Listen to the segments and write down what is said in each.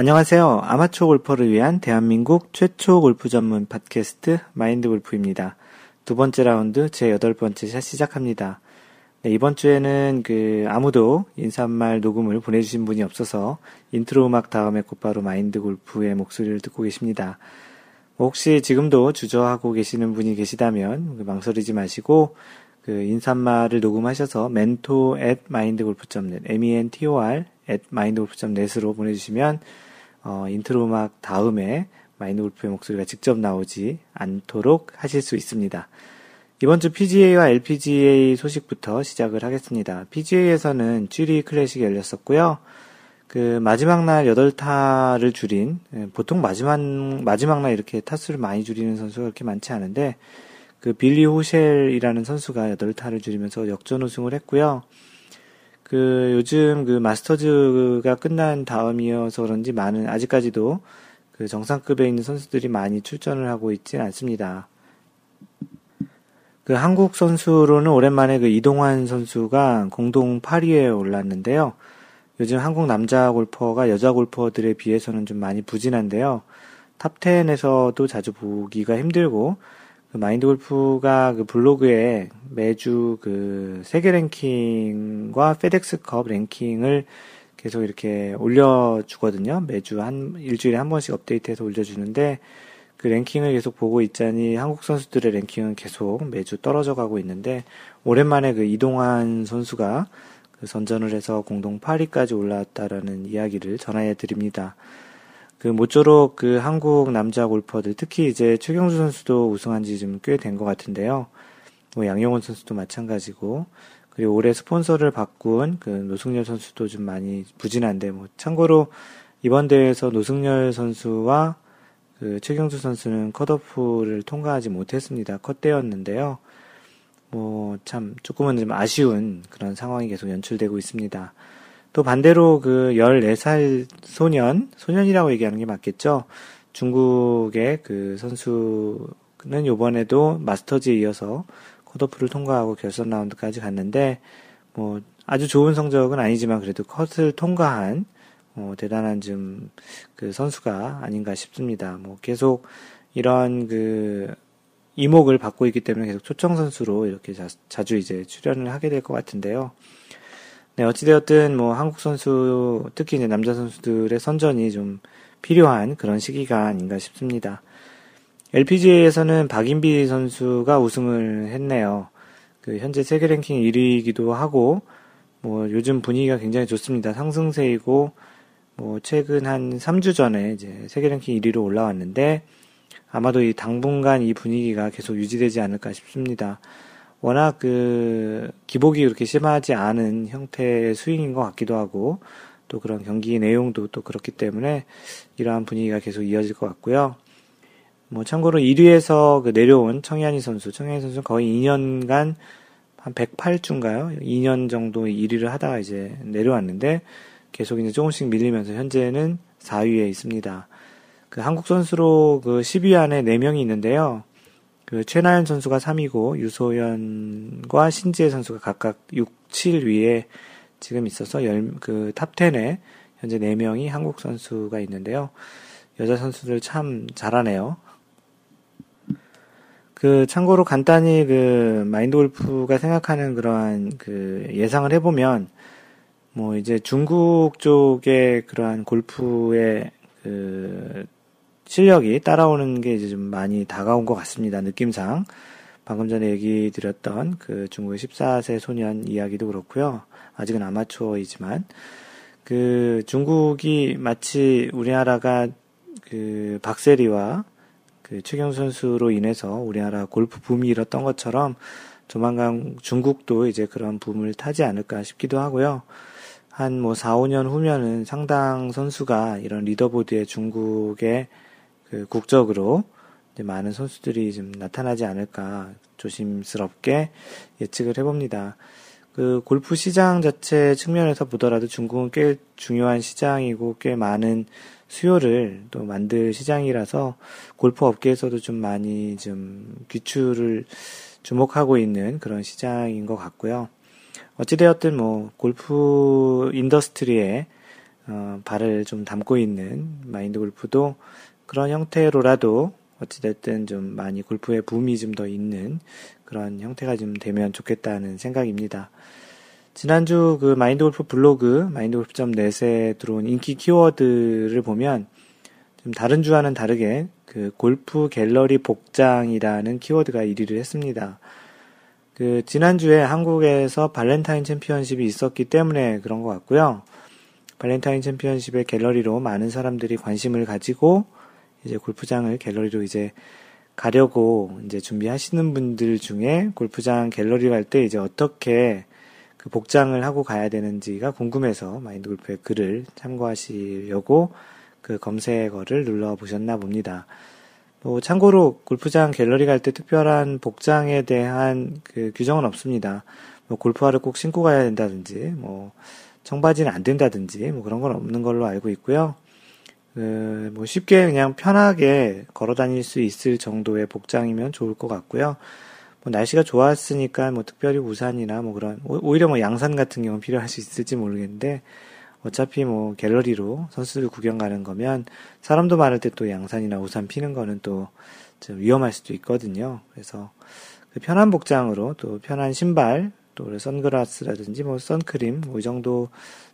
안녕하세요. 아마추어 골퍼를 위한 대한민국 최초 골프 전문 팟캐스트 마인드 골프입니다. 두 번째 라운드 제 여덟 번째 샷 시작합니다. 네, 이번 주에는 그 아무도 인사말 녹음을 보내주신 분이 없어서 인트로 음악 다음에 곧바로 마인드 골프의 목소리를 듣고 계십니다. 뭐 혹시 지금도 주저하고 계시는 분이 계시다면 그 망설이지 마시고 그 인사말을 녹음하셔서 mentor at mindgolf.net, m-e-n-t-o-r at mindgolf.net으로 보내주시면 어, 인트로 음악 다음에 마인드 골프의 목소리가 직접 나오지 않도록 하실 수 있습니다. 이번 주 PGA와 LPGA 소식부터 시작을 하겠습니다. PGA에서는 취리히 클래식이 열렸었고요. 그 마지막 날 8타를 줄인 예, 보통 마지막 마지막 날 이렇게 타수를 많이 줄이는 선수가 그렇게 많지 않은데 그 빌리 호셸이라는 선수가 8타를 줄이면서 역전 우승을 했고요. 그 요즘 그 마스터즈가 끝난 다음이어서 그런지 많은 아직까지도 그 정상급에 있는 선수들이 많이 출전을 하고 있지는 않습니다. 그 한국 선수로는 오랜만에 그 이동환 선수가 공동 8위에 올랐는데요. 요즘 한국 남자 골퍼가 여자 골퍼들에 비해서는 좀 많이 부진한데요. 탑 10에서도 자주 보기가 힘들고 그 마인드 골프가 그 블로그에 매주 그 세계 랭킹과 페덱스컵 랭킹을 계속 이렇게 올려주거든요. 매주 한 일주일에 한 번씩 업데이트해서 올려주는데 그 랭킹을 계속 보고 있자니 한국 선수들의 랭킹은 계속 매주 떨어져 가고 있는데 오랜만에 그 이동환 선수가 그 선전을 해서 공동 8위까지 올라왔다라는 이야기를 전해 드립니다. 그 모쪼록 그 한국 남자 골퍼들 특히 이제 최경수 선수도 우승한 지 좀 꽤 된 것 같은데요. 뭐 양용원 선수도 마찬가지고 그리고 올해 스폰서를 바꾼 그 노승열 선수도 좀 많이 부진한데 뭐 참고로 이번 대회에서 노승열 선수와 그 최경수 선수는 컷오프를 통과하지 못했습니다. 컷대였는데요. 뭐 참 조금은 좀 아쉬운 그런 상황이 계속 연출되고 있습니다. 또 반대로 그 14살 소년, 소년이라고 얘기하는 게 맞겠죠? 중국의 그 선수는 요번에도 마스터즈에 이어서 컷오프를 통과하고 결선 라운드까지 갔는데, 뭐, 아주 좋은 성적은 아니지만 그래도 컷을 통과한, 어, 대단한 좀, 그 선수가 아닌가 싶습니다. 뭐, 계속 이런 그, 이목을 받고 있기 때문에 계속 초청 선수로 이렇게 자, 자주 이제 출연을 하게 될 것 같은데요. 네, 어찌되었든 뭐 한국 선수, 특히 이제 남자 선수들의 선전이 좀 필요한 그런 시기가 아닌가 싶습니다. LPGA에서는 박인비 선수가 우승을 했네요. 그 현재 세계 랭킹 1위이기도 하고, 뭐 요즘 분위기가 굉장히 좋습니다. 상승세이고, 뭐 최근 한 3주 전에 이제 세계 랭킹 1위로 올라왔는데, 아마도 이 당분간 이 분위기가 계속 유지되지 않을까 싶습니다. 워낙 그 기복이 그렇게 심하지 않은 형태의 스윙인 것 같기도 하고 또 그런 경기 내용도 또 그렇기 때문에 이러한 분위기가 계속 이어질 것 같고요. 뭐 참고로 1위에서 그 내려온 청현희 선수, 청현희 선수 거의 2년간 한 108주인가요? 2년 정도 1위를 하다가 이제 내려왔는데 계속 이제 조금씩 밀리면서 현재는 4위에 있습니다. 그 한국 선수로 그 10위 안에 4명이 있는데요. 그 최나연 선수가 3위고 유소연과 신지혜 선수가 각각 6, 7 위에 지금 있어서 그탑 10에 현재 4명이 한국 선수가 있는데요. 여자 선수들 참 잘하네요. 그 참고로 간단히 그 마인드 골프가 생각하는 그러한 그 예상을 해보면 뭐 이제 중국 쪽의 그러한 골프의 그 실력이 따라오는 게 이제 좀 많이 다가온 것 같습니다. 느낌상. 방금 전에 얘기 드렸던 그 중국의 14세 소년 이야기도 그렇고요. 아직은 아마추어이지만 그 중국이 마치 우리나라가 그 박세리와 그 최경 선수로 인해서 우리나라 골프 붐이 일었던 것처럼 조만간 중국도 이제 그런 붐을 타지 않을까 싶기도 하고요. 한 뭐 4, 5년 후면은 상당 선수가 이런 리더보드에 중국의 그 국적으로 많은 선수들이 좀 나타나지 않을까 조심스럽게 예측을 해봅니다. 그 골프 시장 자체 측면에서 보더라도 중국은 꽤 중요한 시장이고 꽤 많은 수요를 또 만들 시장이라서 골프 업계에서도 좀 많이 좀 귀추를 주목하고 있는 그런 시장인 것 같고요. 어찌되었든 뭐 골프 industry에 어, 발을 좀 담고 있는 마인드 골프도 그런 형태로라도 어찌됐든 좀 많이 골프의 붐이 좀 더 있는 그런 형태가 좀 되면 좋겠다는 생각입니다. 지난주 그 마인드 골프 블로그 마인드 골프.net에 들어온 인기 키워드를 보면 좀 다른 주와는 다르게 그 골프 갤러리 복장이라는 키워드가 1위를 했습니다. 그 지난주에 한국에서 발렌타인 챔피언십이 있었기 때문에 그런 것 같고요. 발렌타인 챔피언십의 갤러리로 많은 사람들이 관심을 가지고 이제 골프장을 갤러리로 이제 가려고 이제 준비하시는 분들 중에 골프장 갤러리 갈 때 이제 어떻게 그 복장을 하고 가야 되는지가 궁금해서 마인드 골프의 글을 참고하시려고 그 검색어를 눌러 보셨나 봅니다. 뭐 참고로 골프장 갤러리 갈 때 특별한 복장에 대한 그 규정은 없습니다. 뭐 골프화를 꼭 신고 가야 된다든지 뭐 청바지는 안 된다든지 뭐 그런 건 없는 걸로 알고 있고요. 그, 뭐 쉽게 그냥 편하게 걸어 다닐 수 있을 정도의 복장이면 좋을 것 같고요. 뭐 날씨가 좋았으니까 뭐 특별히 우산이나 뭐 그런, 오히려 뭐 양산 같은 경우는 필요할 수 있을지 모르겠는데, 어차피 뭐 갤러리로 선수들 구경 가는 거면 사람도 많을 때 또 양산이나 우산 피는 거는 또 좀 위험할 수도 있거든요. 그래서 그 편한 복장으로 또 편한 신발, 또 선글라스라든지 뭐 선크림 뭐 이 정도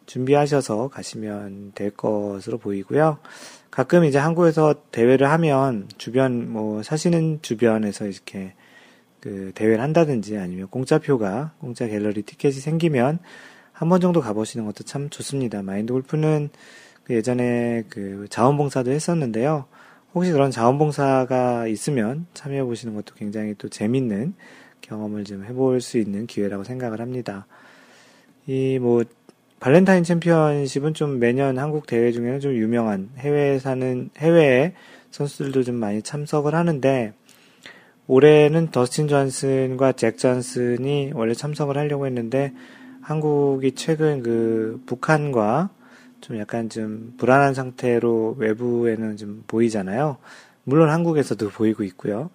준비하셔서 가시면 될 것으로 보이고요. 가끔 이제 한국에서 대회를 하면 주변 뭐 사시는 주변에서 이렇게 그 대회를 한다든지 아니면 공짜 표가 공짜 갤러리 티켓이 생기면 한 번 정도 가보시는 것도 참 좋습니다. 마인드 골프는 그 예전에 그 자원봉사도 했었는데요. 혹시 그런 자원봉사가 있으면 참여해 보시는 것도 굉장히 또 재밌는 경험을 좀 해볼 수 있는 기회라고 생각을 합니다. 이 뭐 발렌타인 챔피언십은 좀 매년 한국 대회 중에는 좀 유명한 해외에 사는 해외에 선수들도 좀 많이 참석을 하는데 올해는 더스틴 존슨과 잭 존슨이 원래 참석을 하려고 했는데 한국이 최근 그 북한과 좀 약간 좀 불안한 상태로 외부에는 좀 보이잖아요. 물론 한국에서도 보이고 있고요.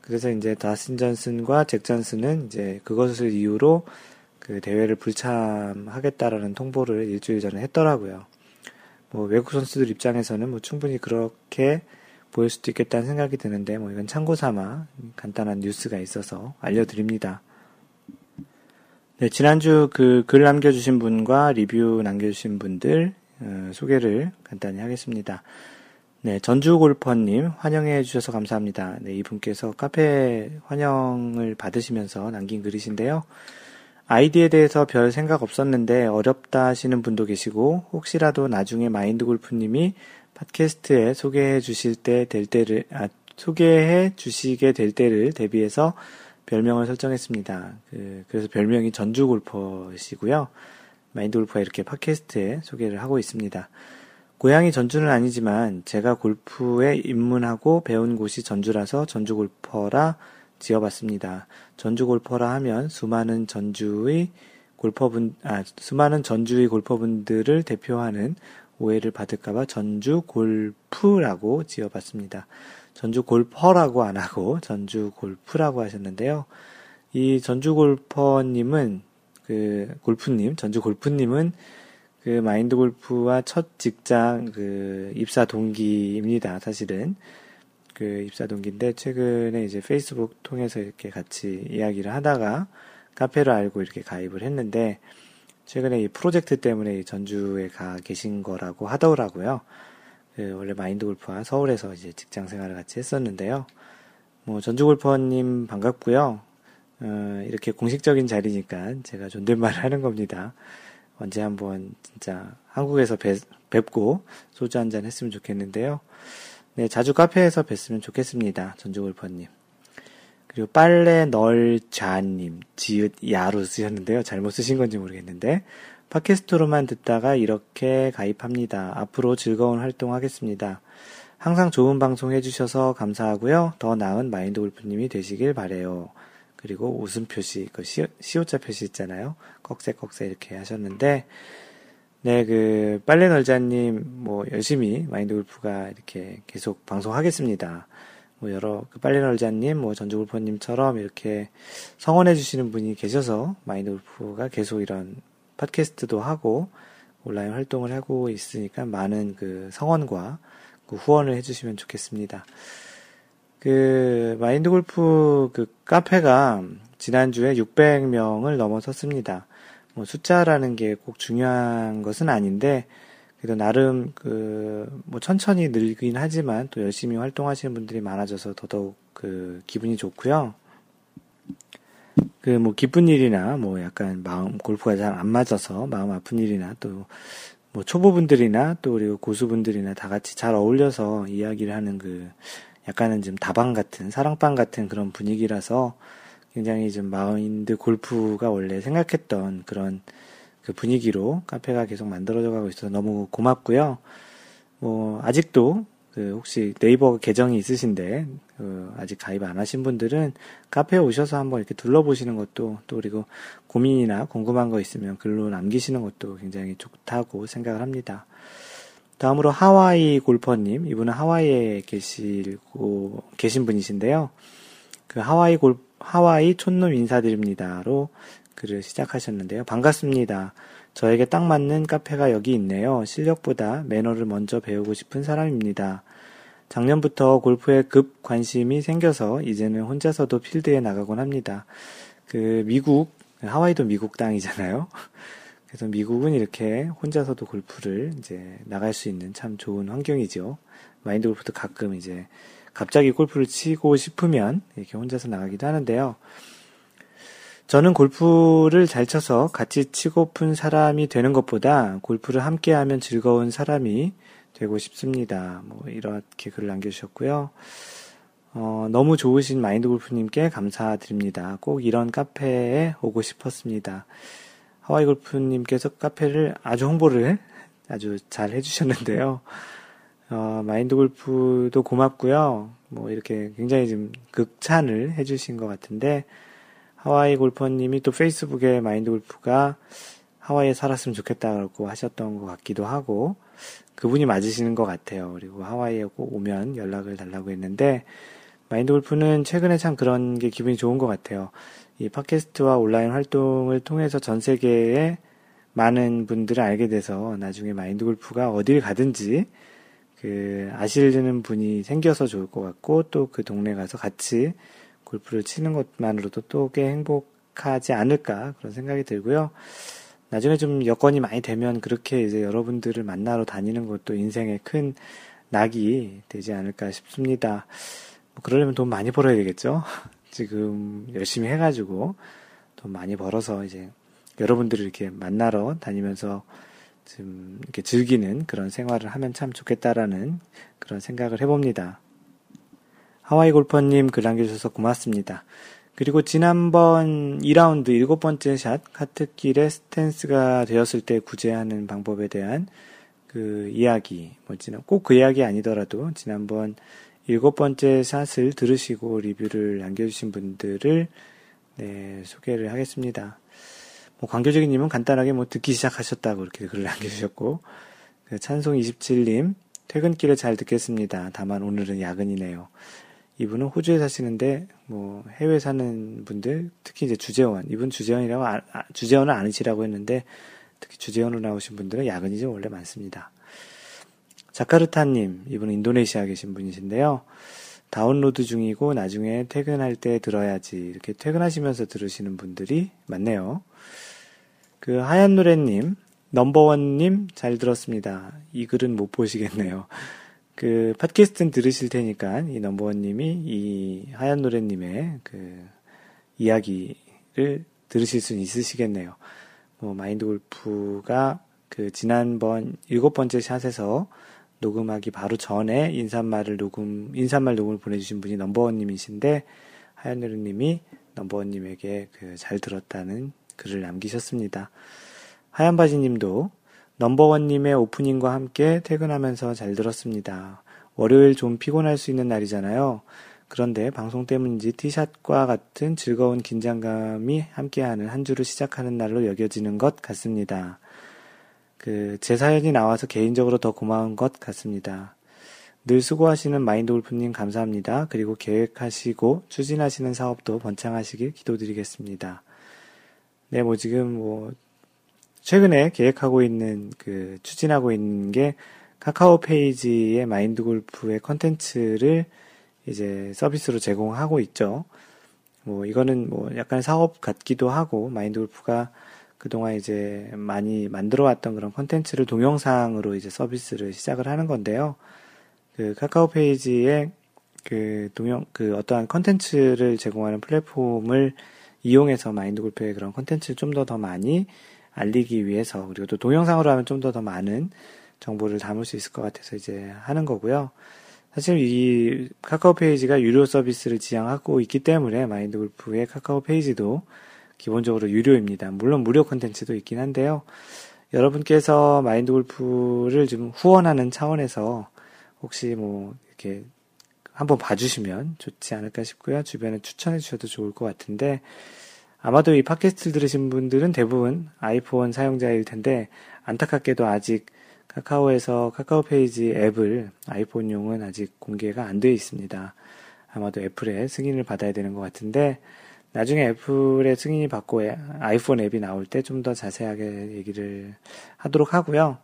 그래서 이제 더스틴 존슨과 잭 존슨은 이제 그것을 이유로 그 대회를 불참하겠다라는 통보를 일주일 전에 했더라고요. 뭐 외국 선수들 입장에서는 뭐 충분히 그렇게 보일 수도 있겠다는 생각이 드는데 뭐 이건 참고 삼아 간단한 뉴스가 있어서 알려드립니다. 네, 지난주 그 글 남겨주신 분과 리뷰 남겨주신 분들 어, 소개를 간단히 하겠습니다. 네, 전주 골퍼님 환영해 주셔서 감사합니다. 네, 이분께서 카페 환영을 받으시면서 남긴 글이신데요. 아이디에 대해서 별 생각 없었는데 어렵다 하시는 분도 계시고 혹시라도 나중에 마인드 골프님이 팟캐스트에 소개해 주실 때 될 때를 아, 소개해 주시게 될 때를 대비해서 별명을 설정했습니다. 그, 래서 별명이 전주 골퍼시고요. 마인드 골퍼가 이렇게 팟캐스트에 소개를 하고 있습니다. 고향이 전주는 아니지만 제가 골프에 입문하고 배운 곳이 전주라서 전주 골퍼라 지어봤습니다. 전주 골퍼라 하면 수많은 전주의 골퍼분, 아, 수많은 전주의 골퍼분들을 대표하는 오해를 받을까봐 전주 골프라고 지어봤습니다. 전주 골퍼라고 안 하고 전주 골프라고 하셨는데요. 이 전주 골퍼님은 그 골프님, 전주 골프님은 그 마인드 골프와 첫 직장 그 입사 동기입니다. 사실은 그 입사 동기인데 최근에 이제 페이스북 통해서 이렇게 같이 이야기를 하다가 카페를 알고 이렇게 가입을 했는데 최근에 이 프로젝트 때문에 전주에 가 계신 거라고 하더라고요. 그 원래 마인드 골프와 서울에서 이제 직장 생활을 같이 했었는데요. 뭐 전주 골퍼님 반갑고요. 어, 이렇게 공식적인 자리니까 제가 존댓말을 하는 겁니다. 언제 한번 진짜 한국에서 뵙, 뵙고 소주 한 잔 했으면 좋겠는데요. 네, 자주 카페에서 뵀으면 좋겠습니다. 전주골퍼님. 그리고 빨래 널자님, 지읒 야로 쓰셨는데요. 잘못 쓰신 건지 모르겠는데. 팟캐스트로만 듣다가 이렇게 가입합니다. 앞으로 즐거운 활동 하겠습니다. 항상 좋은 방송 해주셔서 감사하고요. 더 나은 마인드 골프님이 되시길 바래요. 그리고 웃음 표시, 그 시, 시오자 표시 있잖아요. 꺽쇠꺽쇠 이렇게 하셨는데, 네, 그, 빨래 널자님, 뭐, 열심히 마인드 골프가 이렇게 계속 방송하겠습니다. 뭐, 여러, 그 빨래 널자님, 뭐, 전주 골퍼님처럼 이렇게 성원해 주시는 분이 계셔서 마인드 골프가 계속 이런 팟캐스트도 하고, 온라인 활동을 하고 있으니까 많은 그 성원과 그 후원을 해주시면 좋겠습니다. 그 마인드 골프 그 카페가 지난주에 600명을 넘어섰습니다. 뭐 숫자라는 게 꼭 중요한 것은 아닌데 그래도 나름 그 뭐 천천히 늘긴 하지만 또 열심히 활동하시는 분들이 많아져서 더더욱 그 기분이 좋고요. 그 뭐 기쁜 일이나 뭐 약간 마음 골프가 잘 안 맞아서 마음 아픈 일이나 또 뭐 초보분들이나 또 그리고 고수분들이나 다 같이 잘 어울려서 이야기를 하는 그 약간은 좀 다방 같은 사랑방 같은 그런 분위기라서 굉장히 좀 마인드 골프가 원래 생각했던 그런 그 분위기로 카페가 계속 만들어져 가고 있어서 너무 고맙고요. 뭐 아직도 그 혹시 네이버 계정이 있으신데 그 아직 가입 안 하신 분들은 카페에 오셔서 한번 이렇게 둘러보시는 것도 또 그리고 고민이나 궁금한 거 있으면 글로 남기시는 것도 굉장히 좋다고 생각을 합니다. 다음으로 하와이 골퍼님 이분은 하와이에 계시고 계신 분이신데요. 그 하와이 골 하와이 촌놈 인사드립니다로 글을 시작하셨는데요. 반갑습니다. 저에게 딱 맞는 카페가 여기 있네요. 실력보다 매너를 먼저 배우고 싶은 사람입니다. 작년부터 골프에 급 관심이 생겨서 이제는 혼자서도 필드에 나가곤 합니다. 그 미국, 하와이도 미국 땅이잖아요. 그래서 미국은 이렇게 혼자서도 골프를 이제 나갈 수 있는 참 좋은 환경이죠. 마인드 골프도 가끔 이제 갑자기 골프를 치고 싶으면 이렇게 혼자서 나가기도 하는데요. 저는 골프를 잘 쳐서 같이 치고픈 사람이 되는 것보다 골프를 함께 하면 즐거운 사람이 되고 싶습니다. 뭐, 이렇게 글을 남겨주셨고요. 어, 너무 좋으신 마인드 골프님께 감사드립니다. 꼭 이런 카페에 오고 싶었습니다. 하와이 골프님께서 카페를 아주 홍보를 아주 잘 해주셨는데요. 어, 마인드 골프도 고맙고요. 뭐 이렇게 굉장히 좀 극찬을 해주신 것 같은데 하와이 골퍼님이 또 페이스북에 마인드 골프가 하와이에 살았으면 좋겠다고 하셨던 것 같기도 하고 그분이 맞으시는 것 같아요. 그리고 하와이에 꼭 오면 연락을 달라고 했는데 마인드 골프는 최근에 참 그런 게 기분이 좋은 것 같아요. 이 팟캐스트와 온라인 활동을 통해서 전 세계에 많은 분들을 알게 돼서 나중에 마인드 골프가 어딜 가든지 그 아시는 분이 생겨서 좋을 것 같고 또 그 동네 가서 같이 골프를 치는 것만으로도 또 꽤 행복하지 않을까 그런 생각이 들고요. 나중에 좀 여건이 많이 되면 그렇게 이제 여러분들을 만나러 다니는 것도 인생의 큰 낙이 되지 않을까 싶습니다. 뭐 그러려면 돈 많이 벌어야 되겠죠? 지금 열심히 해가지고 돈 많이 벌어서 이제 여러분들을 이렇게 만나러 다니면서 좀 이렇게 즐기는 그런 생활을 하면 참 좋겠다라는 그런 생각을 해봅니다. 하와이 골퍼님 글 남겨주셔서 고맙습니다. 그리고 지난번 2라운드 일곱 번째 샷 카트길의 스탠스가 되었을 때 구제하는 방법에 대한 그 이야기, 뭐, 꼭그 이야기 아니더라도 지난번 일곱 번째 샷을 들으시고 리뷰를 남겨주신 분들을 네, 소개를 하겠습니다. 뭐, 광교적인님은 간단하게 뭐 듣기 시작하셨다고 이렇게 글을 남겨주셨고, 그 찬송 27님, 퇴근길에 잘 듣겠습니다. 다만 오늘은 야근이네요. 이분은 호주에 사시는데 뭐 해외 사는 분들 특히 이제 주재원 이분 주재원이라고 아, 아, 주재원은 아니시라고 했는데 특히 주재원으로 나오신 분들은 야근이 좀 원래 많습니다. 자카르타님 이분은 인도네시아 계신 분이신데요. 다운로드 중이고 나중에 퇴근할 때 들어야지 이렇게 퇴근하시면서 들으시는 분들이 많네요. 그 하얀 노래님 넘버원님 잘 들었습니다. 이 글은 못 보시겠네요. 그 팟캐스트는 들으실 테니까 이 넘버원님이 이 하얀 노래님의 그 이야기를 들으실 수 있으시겠네요. 뭐 마인드 골프가 그 지난번 일곱 번째 샷에서 녹음하기 바로 전에 인사말을 녹음 인사말 녹음을 보내주신 분이 넘버원님이신데 하얀 노래님이 넘버원님에게 그 잘 들었다는 글을 남기셨습니다. 하얀 바지님도 넘버원님의 오프닝과 함께 퇴근하면서 잘 들었습니다. 월요일 좀 피곤할 수 있는 날이잖아요. 그런데 방송 때문인지 티샷과 같은 즐거운 긴장감이 함께하는 한 주를 시작하는 날로 여겨지는 것 같습니다. 그, 제 사연이 나와서 개인적으로 더 고마운 것 같습니다. 늘 수고하시는 마인드 골프님 감사합니다. 그리고 계획하시고 추진하시는 사업도 번창하시길 기도드리겠습니다. 네, 뭐 지금 뭐 최근에 계획하고 있는 그 추진하고 있는 게 카카오 페이지의 마인드 골프의 컨텐츠를 이제 서비스로 제공하고 있죠. 뭐 이거는 뭐 약간 사업 같기도 하고 마인드 골프가 그동안 이제 많이 만들어 왔던 그런 컨텐츠를 동영상으로 이제 서비스를 시작을 하는 건데요. 그 카카오 페이지에 그 동영 그 어떠한 컨텐츠를 제공하는 플랫폼을 이용해서 마인드 골프의 그런 컨텐츠를 좀더더 많이 알리기 위해서 그리고 또 동영상으로 하면 좀더더 많은 정보를 담을 수 있을 것 같아서 이제 하는 거고요. 사실 이 카카오 페이지가 유료 서비스를 지향하고 있기 때문에 마인드 골프의 카카오 페이지도 기본적으로 유료입니다. 물론 무료 컨텐츠도 있긴 한데요. 여러분께서 마인드 골프를 좀 후원하는 차원에서 혹시 뭐 이렇게 한번 봐주시면 좋지 않을까 싶고요. 주변에 추천해 주셔도 좋을 것 같은데 아마도 이 팟캐스트를 들으신 분들은 대부분 아이폰 사용자일 텐데 안타깝게도 아직 카카오에서 카카오 페이지 앱을 아이폰용은 아직 공개가 안 되어 있습니다. 아마도 애플의 승인을 받아야 되는 것 같은데 나중에 애플의 승인이 받고 아이폰 앱이 나올 때 좀 더 자세하게 얘기를 하도록 하고요.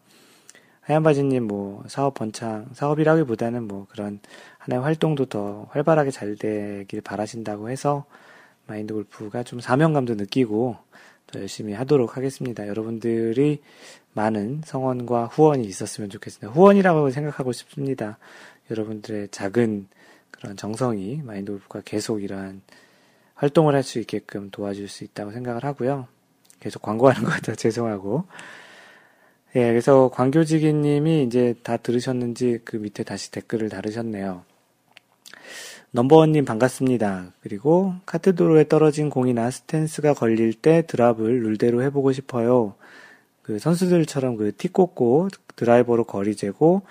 하얀바지님 뭐 사업 번창 사업이라기보다는 뭐 그런 하나의 활동도 더 활발하게 잘 되길 바라신다고 해서 마인드 골프가 좀 사명감도 느끼고 더 열심히 하도록 하겠습니다. 여러분들이 많은 성원과 후원이 있었으면 좋겠습니다. 후원이라고 생각하고 싶습니다. 여러분들의 작은 그런 정성이 마인드 골프가 계속 이러한 활동을 할 수 있게끔 도와줄 수 있다고 생각을 하고요. 계속 광고하는 것 같아 죄송하고. 예, 그래서 광교지기 님이 이제 다 들으셨는지 그 밑에 다시 댓글을 달으셨네요. 넘버원님 반갑습니다. 그리고 카트도로에 떨어진 공이나 스탠스가 걸릴 때 드랍을 룰대로 해보고 싶어요. 그 선수들처럼 그 티 꽂고 드라이버로 거리 재고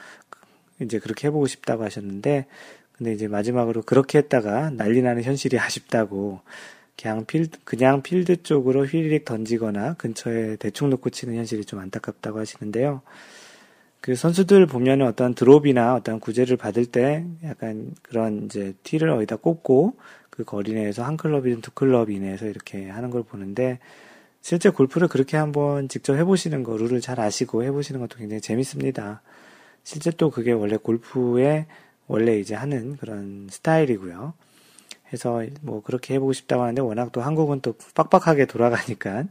이제 그렇게 해보고 싶다고 하셨는데 근데 이제 마지막으로 그렇게 했다가 난리 나는 현실이 아쉽다고 그냥 필드, 그냥 필드 쪽으로 휘리릭 던지거나 근처에 대충 놓고 치는 현실이 좀 안타깝다고 하시는데요. 그 선수들 보면은 어떤 드롭이나 어떤 구제를 받을 때 약간 그런 이제 티를 어디다 꽂고 그 거리 내에서 한 클럽이든 두 클럽 이내에서 이렇게 하는 걸 보는데 실제 골프를 그렇게 한번 직접 해보시는 거, 룰을 잘 아시고 해보시는 것도 굉장히 재밌습니다. 실제 또 그게 원래 골프의 원래 이제 하는 그런 스타일이고요. 해서 뭐 그렇게 해보고 싶다고 하는데 워낙 또 한국은 또 빡빡하게 돌아가니까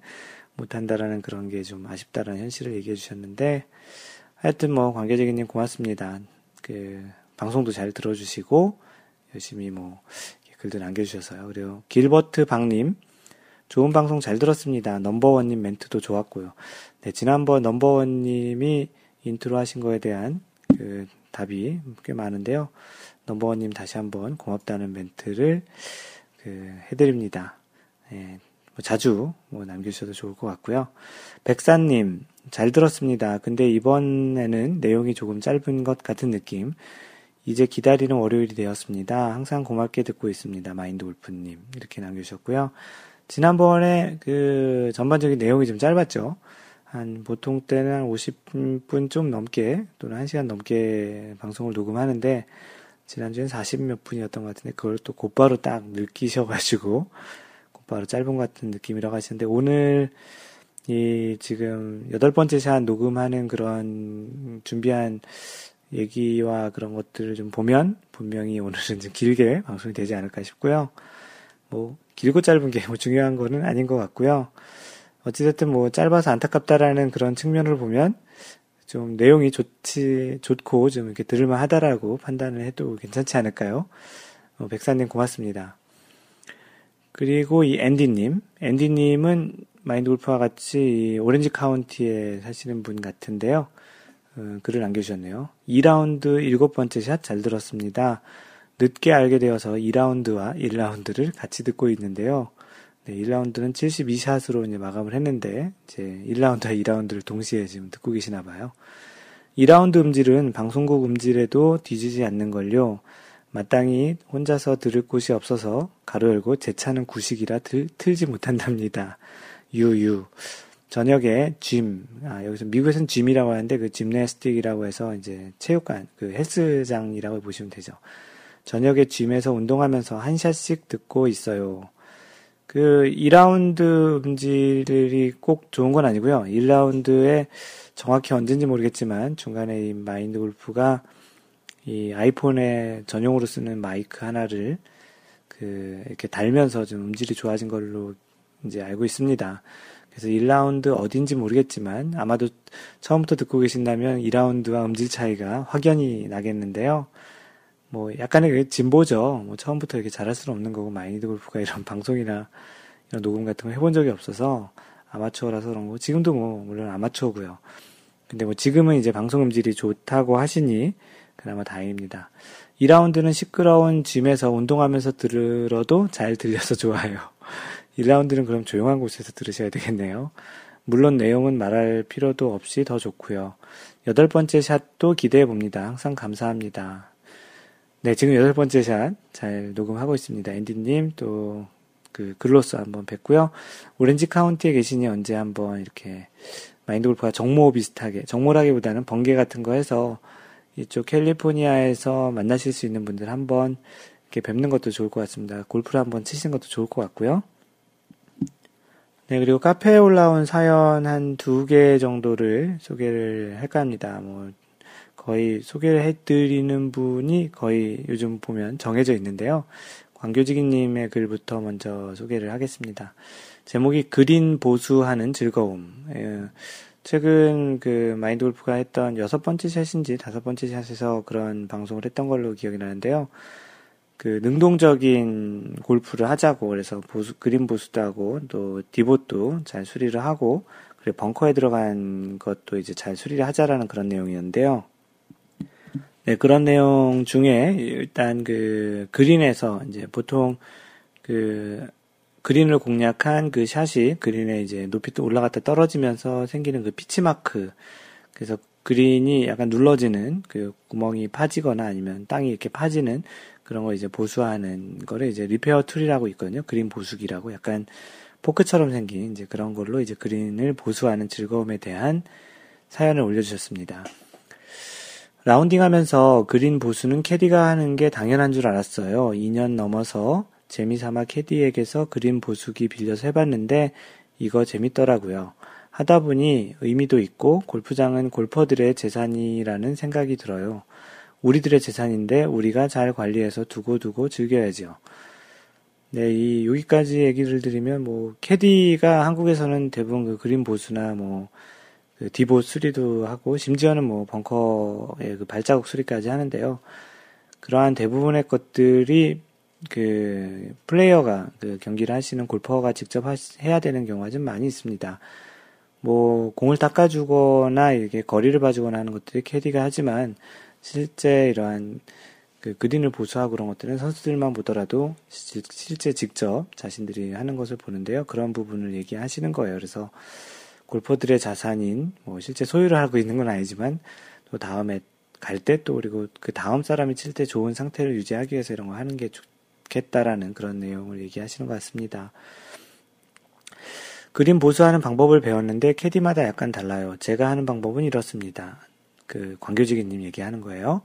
못한다라는 그런 게 좀 아쉽다라는 현실을 얘기해 주셨는데 하여튼 뭐 관계적인 고맙습니다. 그 방송도 잘 들어주시고 열심히 뭐 글도 남겨주셔서요. 그리고 길버트 박님 좋은 방송 잘 들었습니다. 넘버원님 멘트도 좋았고요. 네, 지난번 넘버원님이 인트로 하신 거에 대한 그 답이 꽤 많은데요. 넘버원님 다시 한번 고맙다는 멘트를 그 해드립니다. 예, 뭐 자주 뭐 남겨주셔도 좋을 것 같고요. 백사님 잘 들었습니다. 근데 이번에는 내용이 조금 짧은 것 같은 느낌. 이제 기다리는 월요일이 되었습니다. 항상 고맙게 듣고 있습니다. 마인드 골프님 이렇게 남겨주셨고요. 지난번에 그 전반적인 내용이 좀 짧았죠. 한 보통 때는 한 50분 좀 넘게 또는 1시간 넘게 방송을 녹음하는데 지난주엔 40 몇 분이었던 것 같은데 그걸 또 곧바로 딱 느끼셔가지고 곧 바로 짧은 것 같은 느낌이라고 하시는데 오늘 이 지금 여덟 번째 샷 녹음하는 그런 준비한 얘기와 그런 것들을 좀 보면 분명히 오늘은 좀 길게 방송이 되지 않을까 싶고요. 뭐 길고 짧은 게 뭐 중요한 거는 아닌 것 같고요. 어찌됐든 뭐 짧아서 안타깝다라는 그런 측면을 보면 좀 내용이 좋지, 좋고 좀 이렇게 들을만 하다라고 판단을 해도 괜찮지 않을까요? 어, 백사님 고맙습니다. 그리고 이 앤디님, 앤디님은 마인드 골프와 같이 오렌지 카운티에 사시는 분 같은데요. 어, 글을 남겨주셨네요. 2라운드 일곱 번째 샷 잘 들었습니다. 늦게 알게 되어서 2라운드와 1라운드를 같이 듣고 있는데요. 네, 1라운드는 72샷으로 이제 마감을 했는데, 이제 1라운드와 2라운드를 동시에 지금 듣고 계시나 봐요. 2라운드 음질은 방송국 음질에도 뒤지지 않는 걸요. 마땅히 혼자서 들을 곳이 없어서 가로 열고 제 차는 구식이라 들, 틀지 못한답니다. 유유. 저녁에 짐, 아, 여기서 미국에서는 짐이라고 하는데 그 짐네스틱이라고 해서 이제 체육관, 그 헬스장이라고 보시면 되죠. 저녁에 짐에서 운동하면서 한 샷씩 듣고 있어요. 그 2라운드 음질이 꼭 좋은 건 아니고요. 1라운드에 정확히 언젠지 모르겠지만 중간에 이 마인드 골프가 이 아이폰에 전용으로 쓰는 마이크 하나를 그 이렇게 달면서 좀 음질이 좋아진 걸로 이제 알고 있습니다. 그래서 1라운드 어딘지 모르겠지만 아마도 처음부터 듣고 계신다면 2라운드와 음질 차이가 확연히 나겠는데요. 뭐 약간의 그 진보죠. 뭐 처음부터 이렇게 잘할 수는 없는 거고 마인드 골프가 이런 방송이나 이런 녹음 같은 거 해본 적이 없어서 아마추어라서 그런 거 지금도 뭐 물론 아마추어고요. 근데 뭐 지금은 이제 방송 음질이 좋다고 하시니 그나마 다행입니다. 2라운드는 시끄러운 짐에서 운동하면서 들으러도 잘 들려서 좋아요. 1라운드는 그럼 조용한 곳에서 들으셔야 되겠네요. 물론 내용은 말할 필요도 없이 더 좋고요. 여덟 번째 샷도 기대해 봅니다. 항상 감사합니다. 네, 지금 여덟 번째 샷 잘 녹음하고 있습니다. 앤디님 또 그 글로써 한번 뵙고요. 오렌지 카운티에 계시니 언제 한번 이렇게 마인드 골프가 정모 비슷하게 정모라기보다는 번개 같은 거 해서 이쪽 캘리포니아에서 만나실 수 있는 분들 한번 이렇게 뵙는 것도 좋을 것 같습니다. 골프를 한번 치시는 것도 좋을 것 같고요. 네, 그리고 카페에 올라온 사연 한 두 개 정도를 소개를 할까 합니다. 뭐, 거의 소개를 해드리는 분이 거의 요즘 보면 정해져 있는데요. 광교지기님의 글부터 먼저 소개를 하겠습니다. 제목이 그린 보수하는 즐거움. 예, 최근 그 마인드 골프가 했던 여섯 번째 샷인지 다섯 번째 샷에서 그런 방송을 했던 걸로 기억이 나는데요. 그 능동적인 골프를 하자고 그래서 보수 그린 보수도 하고 또 디봇도 잘 수리를 하고 그리고 벙커에 들어간 것도 이제 잘 수리를 하자라는 그런 내용이었는데요. 네, 그런 내용 중에 일단 그 그린에서 이제 보통 그 그린을 공략한 그 샷이 그린에 이제 높이 또 올라갔다 떨어지면서 생기는 그 pitch mark. 그래서 그린이 약간 눌러지는 그 구멍이 파지거나 아니면 땅이 이렇게 파지는 그런 거 이제 보수하는 거를 이제 repair tool이라고 있거든요. 그린 보수기라고 약간 포크처럼 생긴 이제 그런 걸로 이제 그린을 보수하는 즐거움에 대한 사연을 올려주셨습니다. 라운딩 하면서 그린 보수는 캐디가 하는 게 당연한 줄 알았어요. 2년 넘어서 재미삼아 캐디에게서 그린 보수기 빌려서 해봤는데 이거 재밌더라고요. 하다 보니 의미도 있고 골프장은 골퍼들의 재산이라는 생각이 들어요. 우리들의 재산인데 우리가 잘 관리해서 두고두고 즐겨야죠. 네, 이 여기까지 얘기를 드리면 뭐 캐디가 한국에서는 대부분 그 그린 보수나 뭐 그 디보 수리도 하고 심지어는 뭐 벙커의 그 발자국 수리까지 하는데요. 그러한 대부분의 것들이 그 플레이어가 그 경기를 하시는 골퍼가 직접 하시, 해야 되는 경우가 좀 많이 있습니다. 뭐 공을 닦아주거나 이렇게 거리를 봐주거나 하는 것들이 캐디가 하지만 실제 이러한 그 그린을 보수하고 그런 것들은 선수들만 보더라도 실제 직접 자신들이 하는 것을 보는데요. 그런 부분을 얘기하시는 거예요. 그래서 골퍼들의 자산인 뭐 실제 소유를 하고 있는 건 아니지만 또 다음에 갈 때 또 그리고 그 다음 사람이 칠 때 좋은 상태를 유지하기 위해서 이런 거 하는 게 좋겠다라는 그런 내용을 얘기하시는 것 같습니다. 그림 보수하는 방법을 배웠는데 캐디마다 약간 달라요. 제가 하는 방법은 이렇습니다. 그 광교지기님 얘기하는 거예요.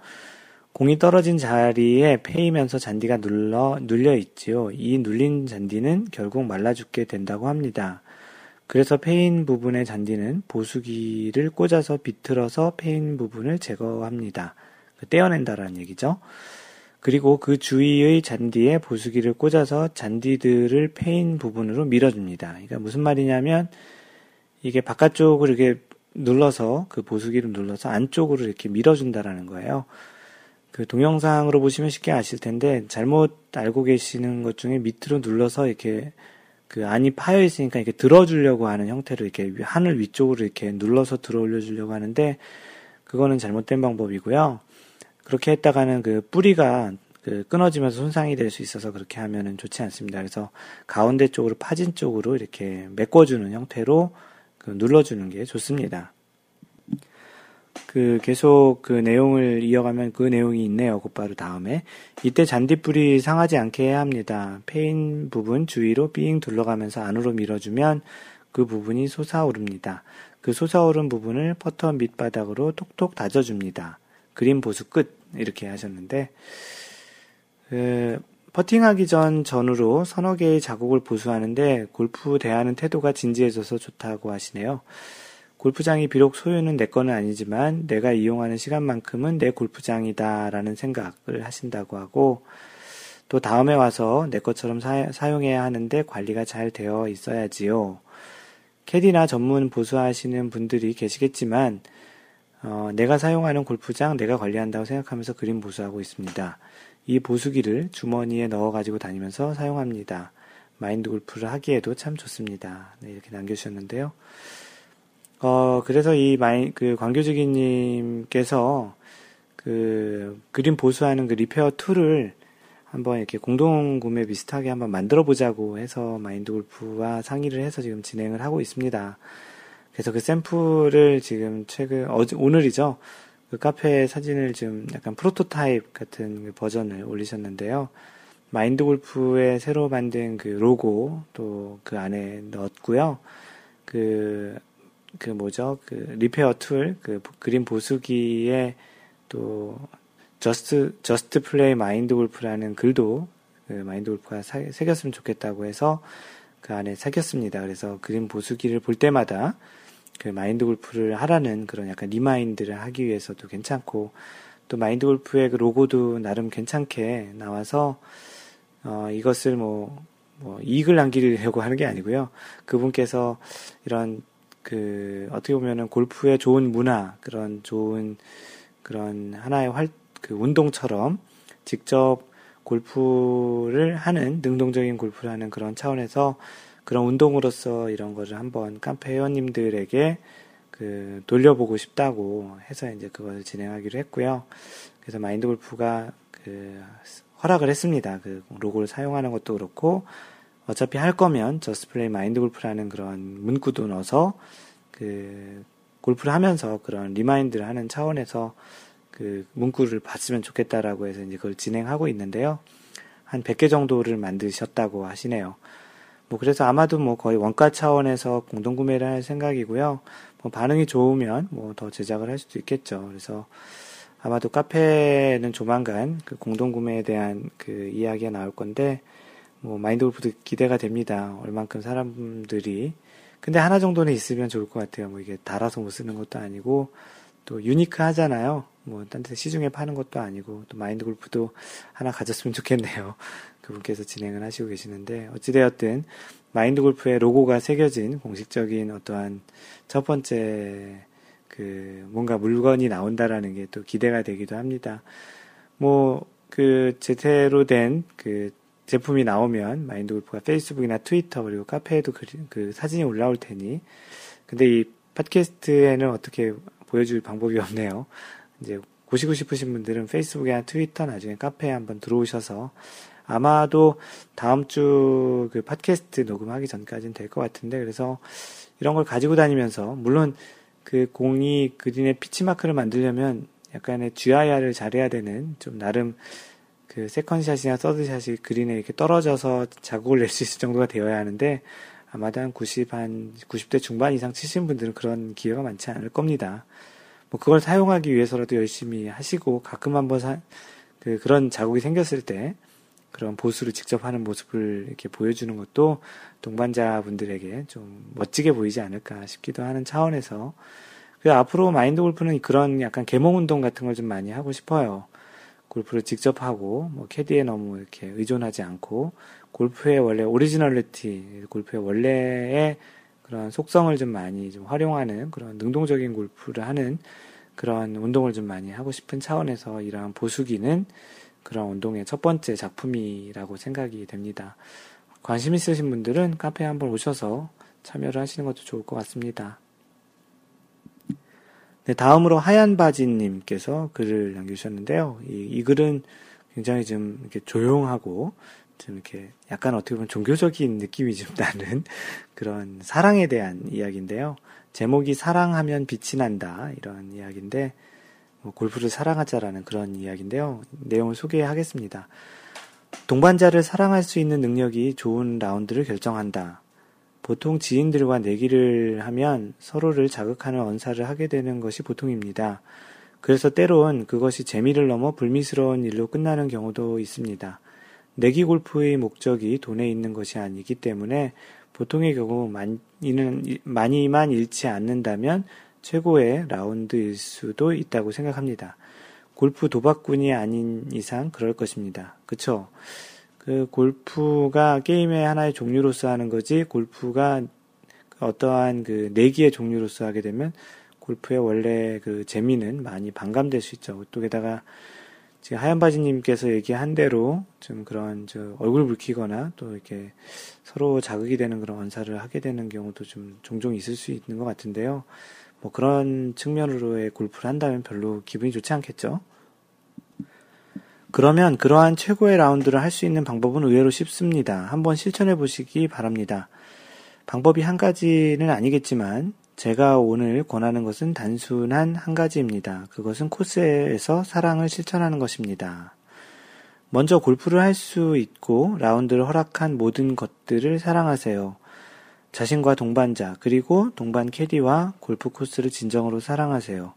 공이 떨어진 자리에 패이면서 잔디가 눌러 눌려 있지요. 이 눌린 잔디는 결국 말라 죽게 된다고 합니다. 그래서 패인 부분의 잔디는 보수기를 꽂아서 비틀어서 패인 부분을 제거합니다. 그 떼어낸다라는 얘기죠. 그리고 그 주위의 잔디에 보수기를 꽂아서 잔디들을 패인 부분으로 밀어줍니다. 그러니까 무슨 말이냐면 이게 바깥쪽을 이렇게 눌러서 그 보수기를 눌러서 안쪽으로 이렇게 밀어준다라는 거예요. 그 동영상으로 보시면 쉽게 아실 텐데 잘못 알고 계시는 것 중에 밑으로 눌러서 이렇게 그 안이 파여 있으니까 이렇게 들어주려고 하는 형태로 이렇게 하늘 위쪽으로 이렇게 눌러서 들어 올려주려고 하는데 그거는 잘못된 방법이고요. 그렇게 했다가는 그 뿌리가 그 끊어지면서 손상이 될 수 있어서 그렇게 하면은 좋지 않습니다. 그래서 가운데 쪽으로 파진 쪽으로 이렇게 메꿔주는 형태로 그 눌러주는 게 좋습니다. 그 계속 그 내용을 이어가면 그 내용이 있네요. 곧바로 다음에. 이때 잔디 뿌리 상하지 않게 해야 합니다. 패인 부분 주위로 삥 둘러가면서 안으로 밀어주면 그 부분이 솟아오릅니다. 그 솟아오른 부분을 퍼터 밑바닥으로 톡톡 다져줍니다. 그린 보수 끝. 이렇게 하셨는데, 그, 퍼팅하기 전 전후로 서너 개의 자국을 보수하는데 골프 대하는 태도가 진지해져서 좋다고 하시네요. 골프장이 비록 소유는 내 거는 아니지만 내가 이용하는 시간만큼은 내 골프장이다라는 생각을 하신다고 하고 또 다음에 와서 내 것처럼 사, 용해야 하는데 관리가 잘 되어 있어야지요. 캐디나 전문 보수하시는 분들이 계시겠지만 어, 내가 사용하는 골프장 내가 관리한다고 생각하면서 그림 보수하고 있습니다. 이 보수기를 주머니에 넣어 가지고 다니면서 사용합니다. 마인드 골프를 하기에도 참 좋습니다. 네, 이렇게 남겨주셨는데요. 어, 그래서 이 마인, 그 광교지기님께서 그 그린 보수하는 그 repair tool을 한번 이렇게 공동 구매 비슷하게 한번 만들어 보자고 해서 마인드 골프와 상의를 해서 지금 진행을 하고 있습니다. 그래서 그 샘플을 지금 최근, 어제, 오늘이죠. 그 카페 사진을 좀 약간 프로토타입 같은 그 버전을 올리셨는데요. 마인드 골프의 새로 만든 그 로고 또 그 안에 넣었고요. 그, 그 뭐죠? 그 repair tool, 그 그린 보수기에 또 just, just play 마인드 골프라는 글도 그 마인드 골프가 사, 새겼으면 좋겠다고 해서 그 안에 새겼습니다. 그래서 그린 보수기를 볼 때마다 그 마인드 골프를 하라는 그런 약간 remind를 하기 위해서도 괜찮고 또 마인드 골프의 그 로고도 나름 괜찮게 나와서 어 이것을 뭐, 뭐 이익을 남기려고 하는 게 아니고요. 그분께서 이런 그 어떻게 보면은 골프의 좋은 문화 그런 좋은 그런 하나의 활 그 운동처럼 직접 골프를 하는 능동적인 골프를 하는 그런 차원에서 그런 운동으로서 이런 거를 한번 카페 회원님들에게 그 돌려보고 싶다고 해서 이제 그것을 진행하기로 했고요. 그래서 마인드 골프가 그 허락을 했습니다. 그 로고를 사용하는 것도 그렇고 어차피 할 거면 just play 마인드 골프라는 그런 문구도 넣어서 그 골프를 하면서 그런 remind를 하는 차원에서 그 문구를 봤으면 좋겠다라고 해서 이제 그걸 진행하고 있는데요. 한 100개 정도를 만드셨다고 하시네요. 뭐 그래서 아마도 뭐 거의 원가 차원에서 공동 구매를 할 생각이고요. 뭐 반응이 좋으면 뭐 더 제작을 할 수도 있겠죠. 그래서 아마도 카페는 조만간 그 공동 구매에 대한 그 이야기가 나올 건데 뭐 마인드 골프도 기대가 됩니다. 얼만큼 사람들이 근데 하나 정도는 있으면 좋을 것 같아요. 뭐 이게 달아서 못 쓰는 것도 아니고 또 유니크 하잖아요. 뭐, 딴데 시중에 파는 것도 아니고, 또 마인드 골프도 하나 가졌으면 좋겠네요. 그분께서 진행을 하시고 계시는데, 어찌되었든, 마인드 골프의 로고가 새겨진 공식적인 어떠한 첫 번째, 그, 뭔가 물건이 나온다라는 게 또 기대가 되기도 합니다. 뭐, 그, 제대로 된, 그, 제품이 나오면, 마인드 골프가 페이스북이나 트위터, 그리고 카페에도 그, 그 사진이 올라올 테니, 근데 이 팟캐스트에는 어떻게 보여줄 방법이 없네요. 이제 보시고 싶으신 분들은 페이스북이나 트위터 나중에 카페에 한번 들어오셔서 아마도 다음 주 그 팟캐스트 녹음하기 전까지는 될 것 같은데 그래서 이런 걸 가지고 다니면서 물론 그 공이 그린의 pitch mark를 만들려면 약간의 GIR을 잘해야 되는 좀 나름 그 세컨샷이나 서드샷이 그린에 이렇게 떨어져서 자국을 낼 수 있을 정도가 되어야 하는데 아마도 한 90, 한 90대 중반 이상 치신 분들은 그런 기회가 많지 않을 겁니다. 뭐 그걸 사용하기 위해서라도 열심히 하시고 가끔 한번 사, 그 그런 자국이 생겼을 때 그런 보수를 직접 하는 모습을 이렇게 보여주는 것도 동반자분들에게 좀 멋지게 보이지 않을까 싶기도 하는 차원에서 그 앞으로 마인드 골프는 그런 약간 계몽 운동 같은 걸 좀 많이 하고 싶어요. 골프를 직접 하고 뭐 캐디에 너무 이렇게 의존하지 않고 골프의 원래 originality, 골프의 원래의 그런 속성을 좀 많이 좀 활용하는 그런 능동적인 골프를 하는 그런 운동을 좀 많이 하고 싶은 차원에서 이러한 보수기는 그런 운동의 첫 번째 작품이라고 생각이 됩니다. 관심 있으신 분들은 카페에 한번 오셔서 참여를 하시는 것도 좋을 것 같습니다. 네, 다음으로 하얀 바지님께서 글을 남겨주셨는데요. 이, 이 글은 굉장히 좀 이렇게 조용하고 좀 이렇게 약간 어떻게 보면 종교적인 느낌이 좀 나는 그런 사랑에 대한 이야기인데요. 제목이 사랑하면 빛이 난다 이런 이야기인데 뭐 골프를 사랑하자라는 그런 이야기인데요. 내용을 소개하겠습니다. 동반자를 사랑할 수 있는 능력이 좋은 라운드를 결정한다. 보통 지인들과 내기를 하면 서로를 자극하는 언사를 하게 되는 것이 보통입니다. 그래서 때론 그것이 재미를 넘어 불미스러운 일로 끝나는 경우도 있습니다. 내기 골프의 목적이 돈에 있는 것이 아니기 때문에 보통의 경우 많이는, 많이만 잃지 않는다면 최고의 라운드일 수도 있다고 생각합니다. 골프 도박꾼이 아닌 이상 그럴 것입니다. 그쵸? 그 골프가 게임의 하나의 종류로서 하는 거지 골프가 어떠한 그 내기의 종류로서 하게 되면 골프의 원래 그 재미는 많이 반감될 수 있죠. 또 게다가 지금 하얀 바지님께서 얘기한 대로 좀 그런 저 얼굴 붉히거나 또 이렇게 서로 자극이 되는 그런 언사를 하게 되는 경우도 좀 종종 있을 수 있는 것 같은데요. 뭐 그런 측면으로의 골프를 한다면 별로 기분이 좋지 않겠죠. 그러면 그러한 최고의 라운드를 할 수 있는 방법은 의외로 쉽습니다. 한번 실천해 보시기 바랍니다. 방법이 한 가지는 아니겠지만 제가 오늘 권하는 것은 단순한 한 가지입니다. 그것은 코스에서 사랑을 실천하는 것입니다. 먼저 골프를 할 수 있고 라운드를 허락한 모든 것들을 사랑하세요. 자신과 동반자, 그리고 동반 캐디와 골프 코스를 진정으로 사랑하세요.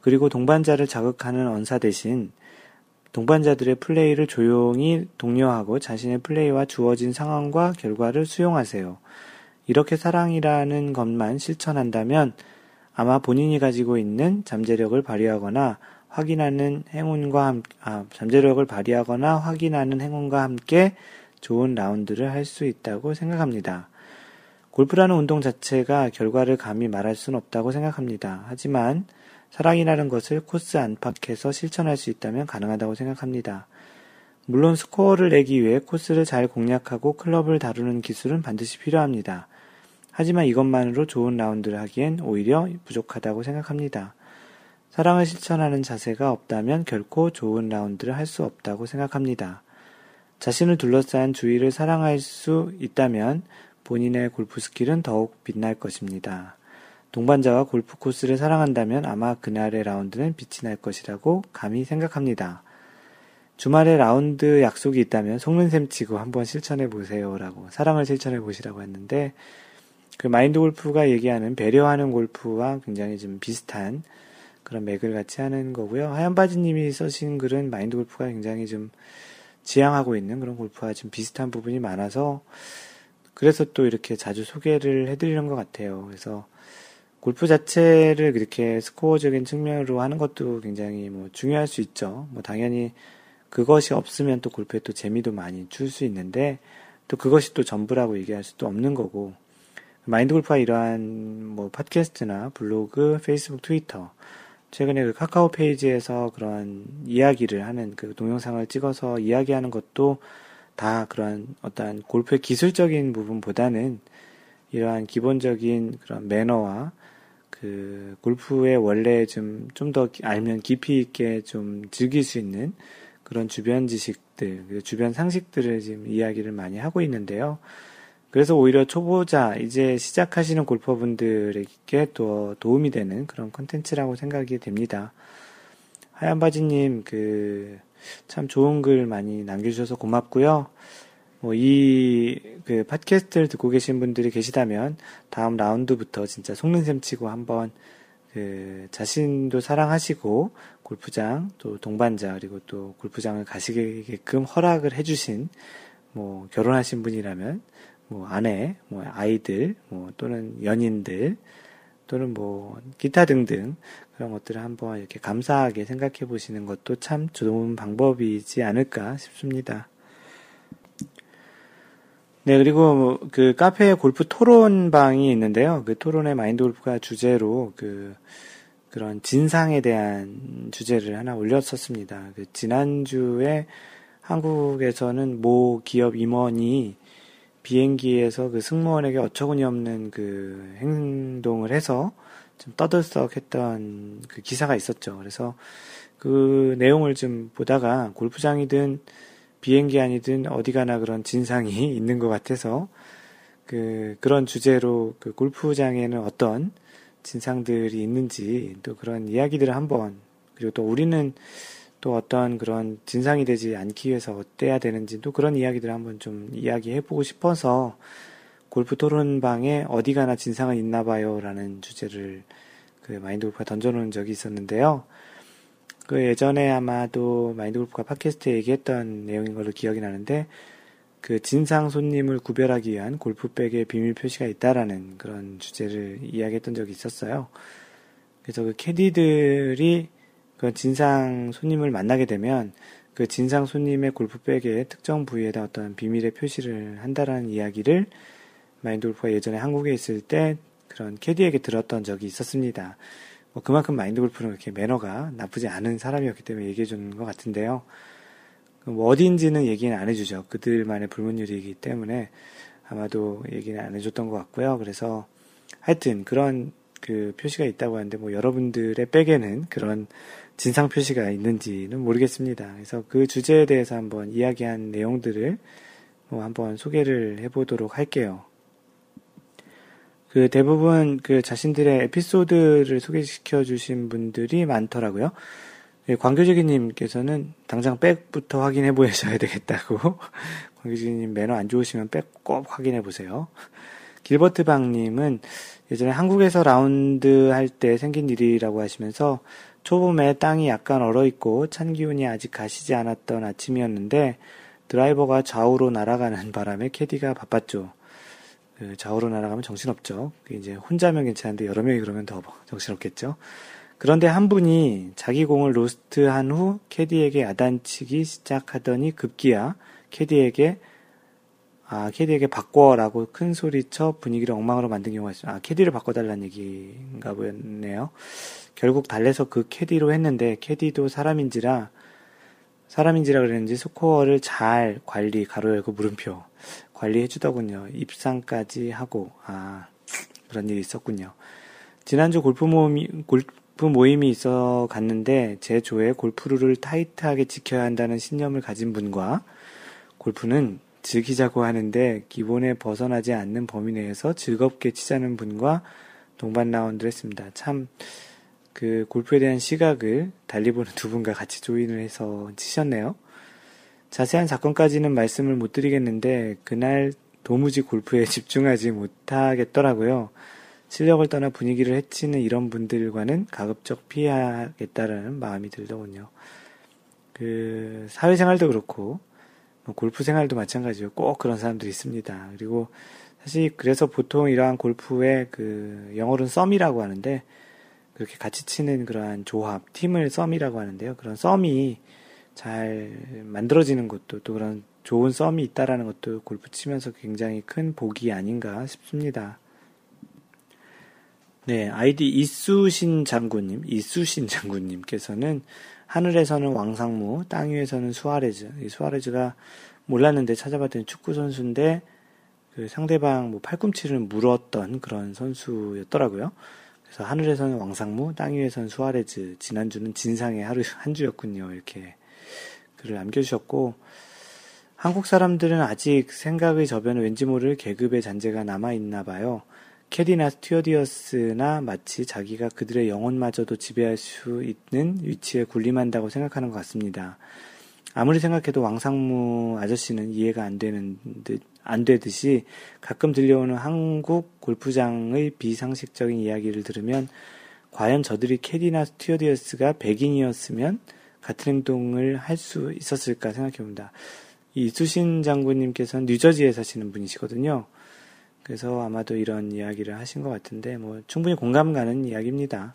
그리고 동반자를 자극하는 언사 대신 동반자들의 플레이를 조용히 독려하고 자신의 플레이와 주어진 상황과 결과를 수용하세요. 이렇게 사랑이라는 것만 실천한다면 아마 본인이 가지고 있는 잠재력을 발휘하거나 확인하는 행운과 함, 아, 잠재력을 발휘하거나 확인하는 행운과 함께 좋은 라운드를 할 수 있다고 생각합니다. 골프라는 운동 자체가 결과를 감히 말할 수는 없다고 생각합니다. 하지만 사랑이라는 것을 코스 안팎에서 실천할 수 있다면 가능하다고 생각합니다. 물론 스코어를 내기 위해 코스를 잘 공략하고 클럽을 다루는 기술은 반드시 필요합니다. 하지만 이것만으로 좋은 라운드를 하기엔 오히려 부족하다고 생각합니다. 사랑을 실천하는 자세가 없다면 결코 좋은 라운드를 할 수 없다고 생각합니다. 자신을 둘러싼 주위를 사랑할 수 있다면 본인의 골프 스킬은 더욱 빛날 것입니다. 동반자와 골프 코스를 사랑한다면 아마 그날의 라운드는 빛이 날 것이라고 감히 생각합니다. 주말에 라운드 약속이 있다면 속는 셈 치고 한번 실천해 보세요라고 사랑을 실천해 보시라고 했는데 그 마인드 골프가 얘기하는 배려하는 골프와 굉장히 좀 비슷한 그런 맥을 같이 하는 거고요. 하얀 바지님이 써신 글은 마인드 골프가 굉장히 좀 지향하고 있는 그런 골프와 좀 비슷한 부분이 많아서 그래서 또 이렇게 자주 소개를 해드리는 것 같아요. 그래서 골프 자체를 그렇게 스코어적인 측면으로 하는 것도 굉장히 뭐 중요할 수 있죠. 뭐 당연히 그것이 없으면 또 골프에 또 재미도 많이 줄 수 있는데 또 그것이 또 전부라고 얘기할 수도 없는 거고 마인드 골프가 이러한 뭐 팟캐스트나 블로그, 페이스북, 트위터, 최근에 그 카카오 페이지에서 그런 이야기를 하는 그 동영상을 찍어서 이야기하는 것도 다 그런 어떠한 골프의 기술적인 부분보다는 이러한 기본적인 그런 매너와 그 골프의 원래 좀 좀 더 알면 깊이 있게 좀 즐길 수 있는 그런 주변 지식들, 주변 상식들을 지금 이야기를 많이 하고 있는데요. 그래서 오히려 초보자, 이제 시작하시는 골퍼분들에게 또 도움이 되는 그런 컨텐츠라고 생각이 됩니다. 하얀 바지님, 그, 참 좋은 글 많이 남겨주셔서 고맙고요. 뭐, 이, 그, 팟캐스트를 듣고 계신 분들이 계시다면, 다음 라운드부터 진짜 속는 셈 치고 한번, 그, 자신도 사랑하시고, 골프장, 또 동반자, 그리고 또 골프장을 가시게끔 허락을 해주신, 뭐, 결혼하신 분이라면, 뭐 아내, 뭐 아이들, 뭐 또는 연인들, 또는 뭐 기타 등등 그런 것들을 한번 이렇게 감사하게 생각해 보시는 것도 참 좋은 방법이지 않을까 싶습니다. 네, 그리고 뭐그 카페에 골프 토론방이 있는데요. 그 토론의 마인드 골프가 주제로 그 그런 진상에 대한 주제를 하나 올렸었습니다. 그 지난주에 한국에서는 모 기업 임원이 비행기에서 그 승무원에게 어처구니 없는 그 행동을 해서 좀 떠들썩했던 그 기사가 있었죠. 그래서 그 내용을 좀 보다가 골프장이든 비행기 아니든 어디 가나 그런 진상이 있는 것 같아서 그 그런 주제로 그 골프장에는 어떤 진상들이 있는지 또 그런 이야기들을 한번 그리고 또 우리는 또 어떤 그런 진상이 되지 않기 위해서 어때야 되는지 또 그런 이야기들을 한번 좀 이야기해보고 싶어서 골프 토론방에 어디 가나 진상은 있나 봐요 라는 주제를 그 마인드 골프가 던져놓은 적이 있었는데요. 그 예전에 아마도 마인드 골프가 팟캐스트에 얘기했던 내용인 걸로 기억이 나는데 그 진상 손님을 구별하기 위한 골프백에 비밀 표시가 있다라는 그런 주제를 이야기했던 적이 있었어요. 그래서 그 캐디들이 그 진상 손님을 만나게 되면 그 진상 손님의 골프백의 특정 부위에다 어떤 비밀의 표시를 한다라는 이야기를 마인드 골프가 예전에 한국에 있을 때 그런 캐디에게 들었던 적이 있었습니다. 뭐 그만큼 마인드 골프는 그렇게 매너가 나쁘지 않은 사람이었기 때문에 얘기해 주는 것 같은데요. 뭐 어디인지는 얘기는 안 해주죠. 그들만의 불문율이기 때문에 아마도 얘기는 안 해줬던 것 같고요. 그래서 하여튼 그런 그 표시가 있다고 하는데 뭐 여러분들의 백에는 그런 진상 표시가 있는지는 모르겠습니다. 그래서 그 주제에 대해서 한번 이야기한 내용들을 뭐 한번 소개를 해보도록 할게요. 그 대부분 그 자신들의 에피소드를 소개시켜 주신 분들이 많더라고요. 예, 광교지기님께서는 당장 백부터 확인해 보셔야 되겠다고. 광교지기님 매너 안 좋으시면 백 꼭 확인해 보세요. 길버트 방님은 예전에 한국에서 라운드 할 때 생긴 일이라고 하시면서 초봄에 땅이 약간 얼어 있고 찬 기운이 아직 가시지 않았던 아침이었는데 드라이버가 좌우로 날아가는 바람에 캐디가 바빴죠. 그 좌우로 날아가면 정신없죠. 이제 혼자면 괜찮은데 여러 명이 그러면 더 정신없겠죠. 그런데 한 분이 자기 공을 로스트한 후 캐디에게 야단치기 시작하더니 급기야 캐디에게 아 캐디에게 바꿔라고 큰 소리쳐 분위기를 엉망으로 만든 경우가 있어요. 아 캐디를 바꿔달라는 얘기인가 보였네요. 결국 달래서 그 캐디로 했는데 캐디도 사람인지라 사람인지라 그랬는지 스코어를 잘 관리 가로 열고 물음표 관리해 주더군요. 입상까지 하고 아 그런 일이 있었군요. 지난주 골프 모임이 골프 모임이 있어 갔는데 제 조에 골프룰을 타이트하게 지켜야 한다는 신념을 가진 분과 골프는 즐기자고 하는데 기본에 벗어나지 않는 범위 내에서 즐겁게 치자는 분과 동반 라운드를 했습니다. 참, 그 골프에 대한 시각을 달리 보는 두 분과 같이 조인을 해서 치셨네요. 자세한 사건까지는 말씀을 못 드리겠는데, 그날 도무지 골프에 집중하지 못하겠더라고요. 실력을 떠나 분위기를 해치는 이런 분들과는 가급적 피해야겠다라는 마음이 들더군요. 그 사회생활도 그렇고 뭐 골프 생활도 마찬가지로 꼭 그런 사람들이 있습니다. 그리고 사실 그래서 보통 이러한 골프의 그 영어로는 썸이라고 하는데 그렇게 같이 치는 그러한 조합, 팀을 썸이라고 하는데요. 그런 썸이 잘 만들어지는 것도 또 그런 좋은 썸이 있다라는 것도 골프 치면서 굉장히 큰 복이 아닌가 싶습니다. 네, 아이디 이수신 장군님, 이수신 장군님께서는 하늘에서는 왕상무, 땅 위에서는 수아레즈. 이 수아레즈가 몰랐는데 찾아봤더니 축구 선수인데 그 상대방 뭐 팔꿈치를 물었던 그런 선수였더라고요. 그래서 하늘에서는 왕상무, 땅 위에서는 수아레즈. 지난주는 진상의 하루 한 주였군요. 이렇게 글을 남겨주셨고 한국 사람들은 아직 생각의 저변에 왠지 모를 계급의 잔재가 남아 있나 봐요. 캐디나 스튜어디어스나 마치 자기가 그들의 영혼마저도 지배할 수 있는 위치에 군림한다고 생각하는 것 같습니다. 아무리 생각해도 왕상무 아저씨는 이해가 안 되는 듯, 안 되듯이 가끔 들려오는 한국 골프장의 비상식적인 이야기를 들으면 과연 저들이 캐디나 스튜어디어스가 백인이었으면 같은 행동을 할 수 있었을까 생각해 봅니다. 이 이수신 장군님께서는 뉴저지에 사시는 분이시거든요. 그래서 아마도 이런 이야기를 하신 것 같은데, 뭐, 충분히 공감 가는 이야기입니다.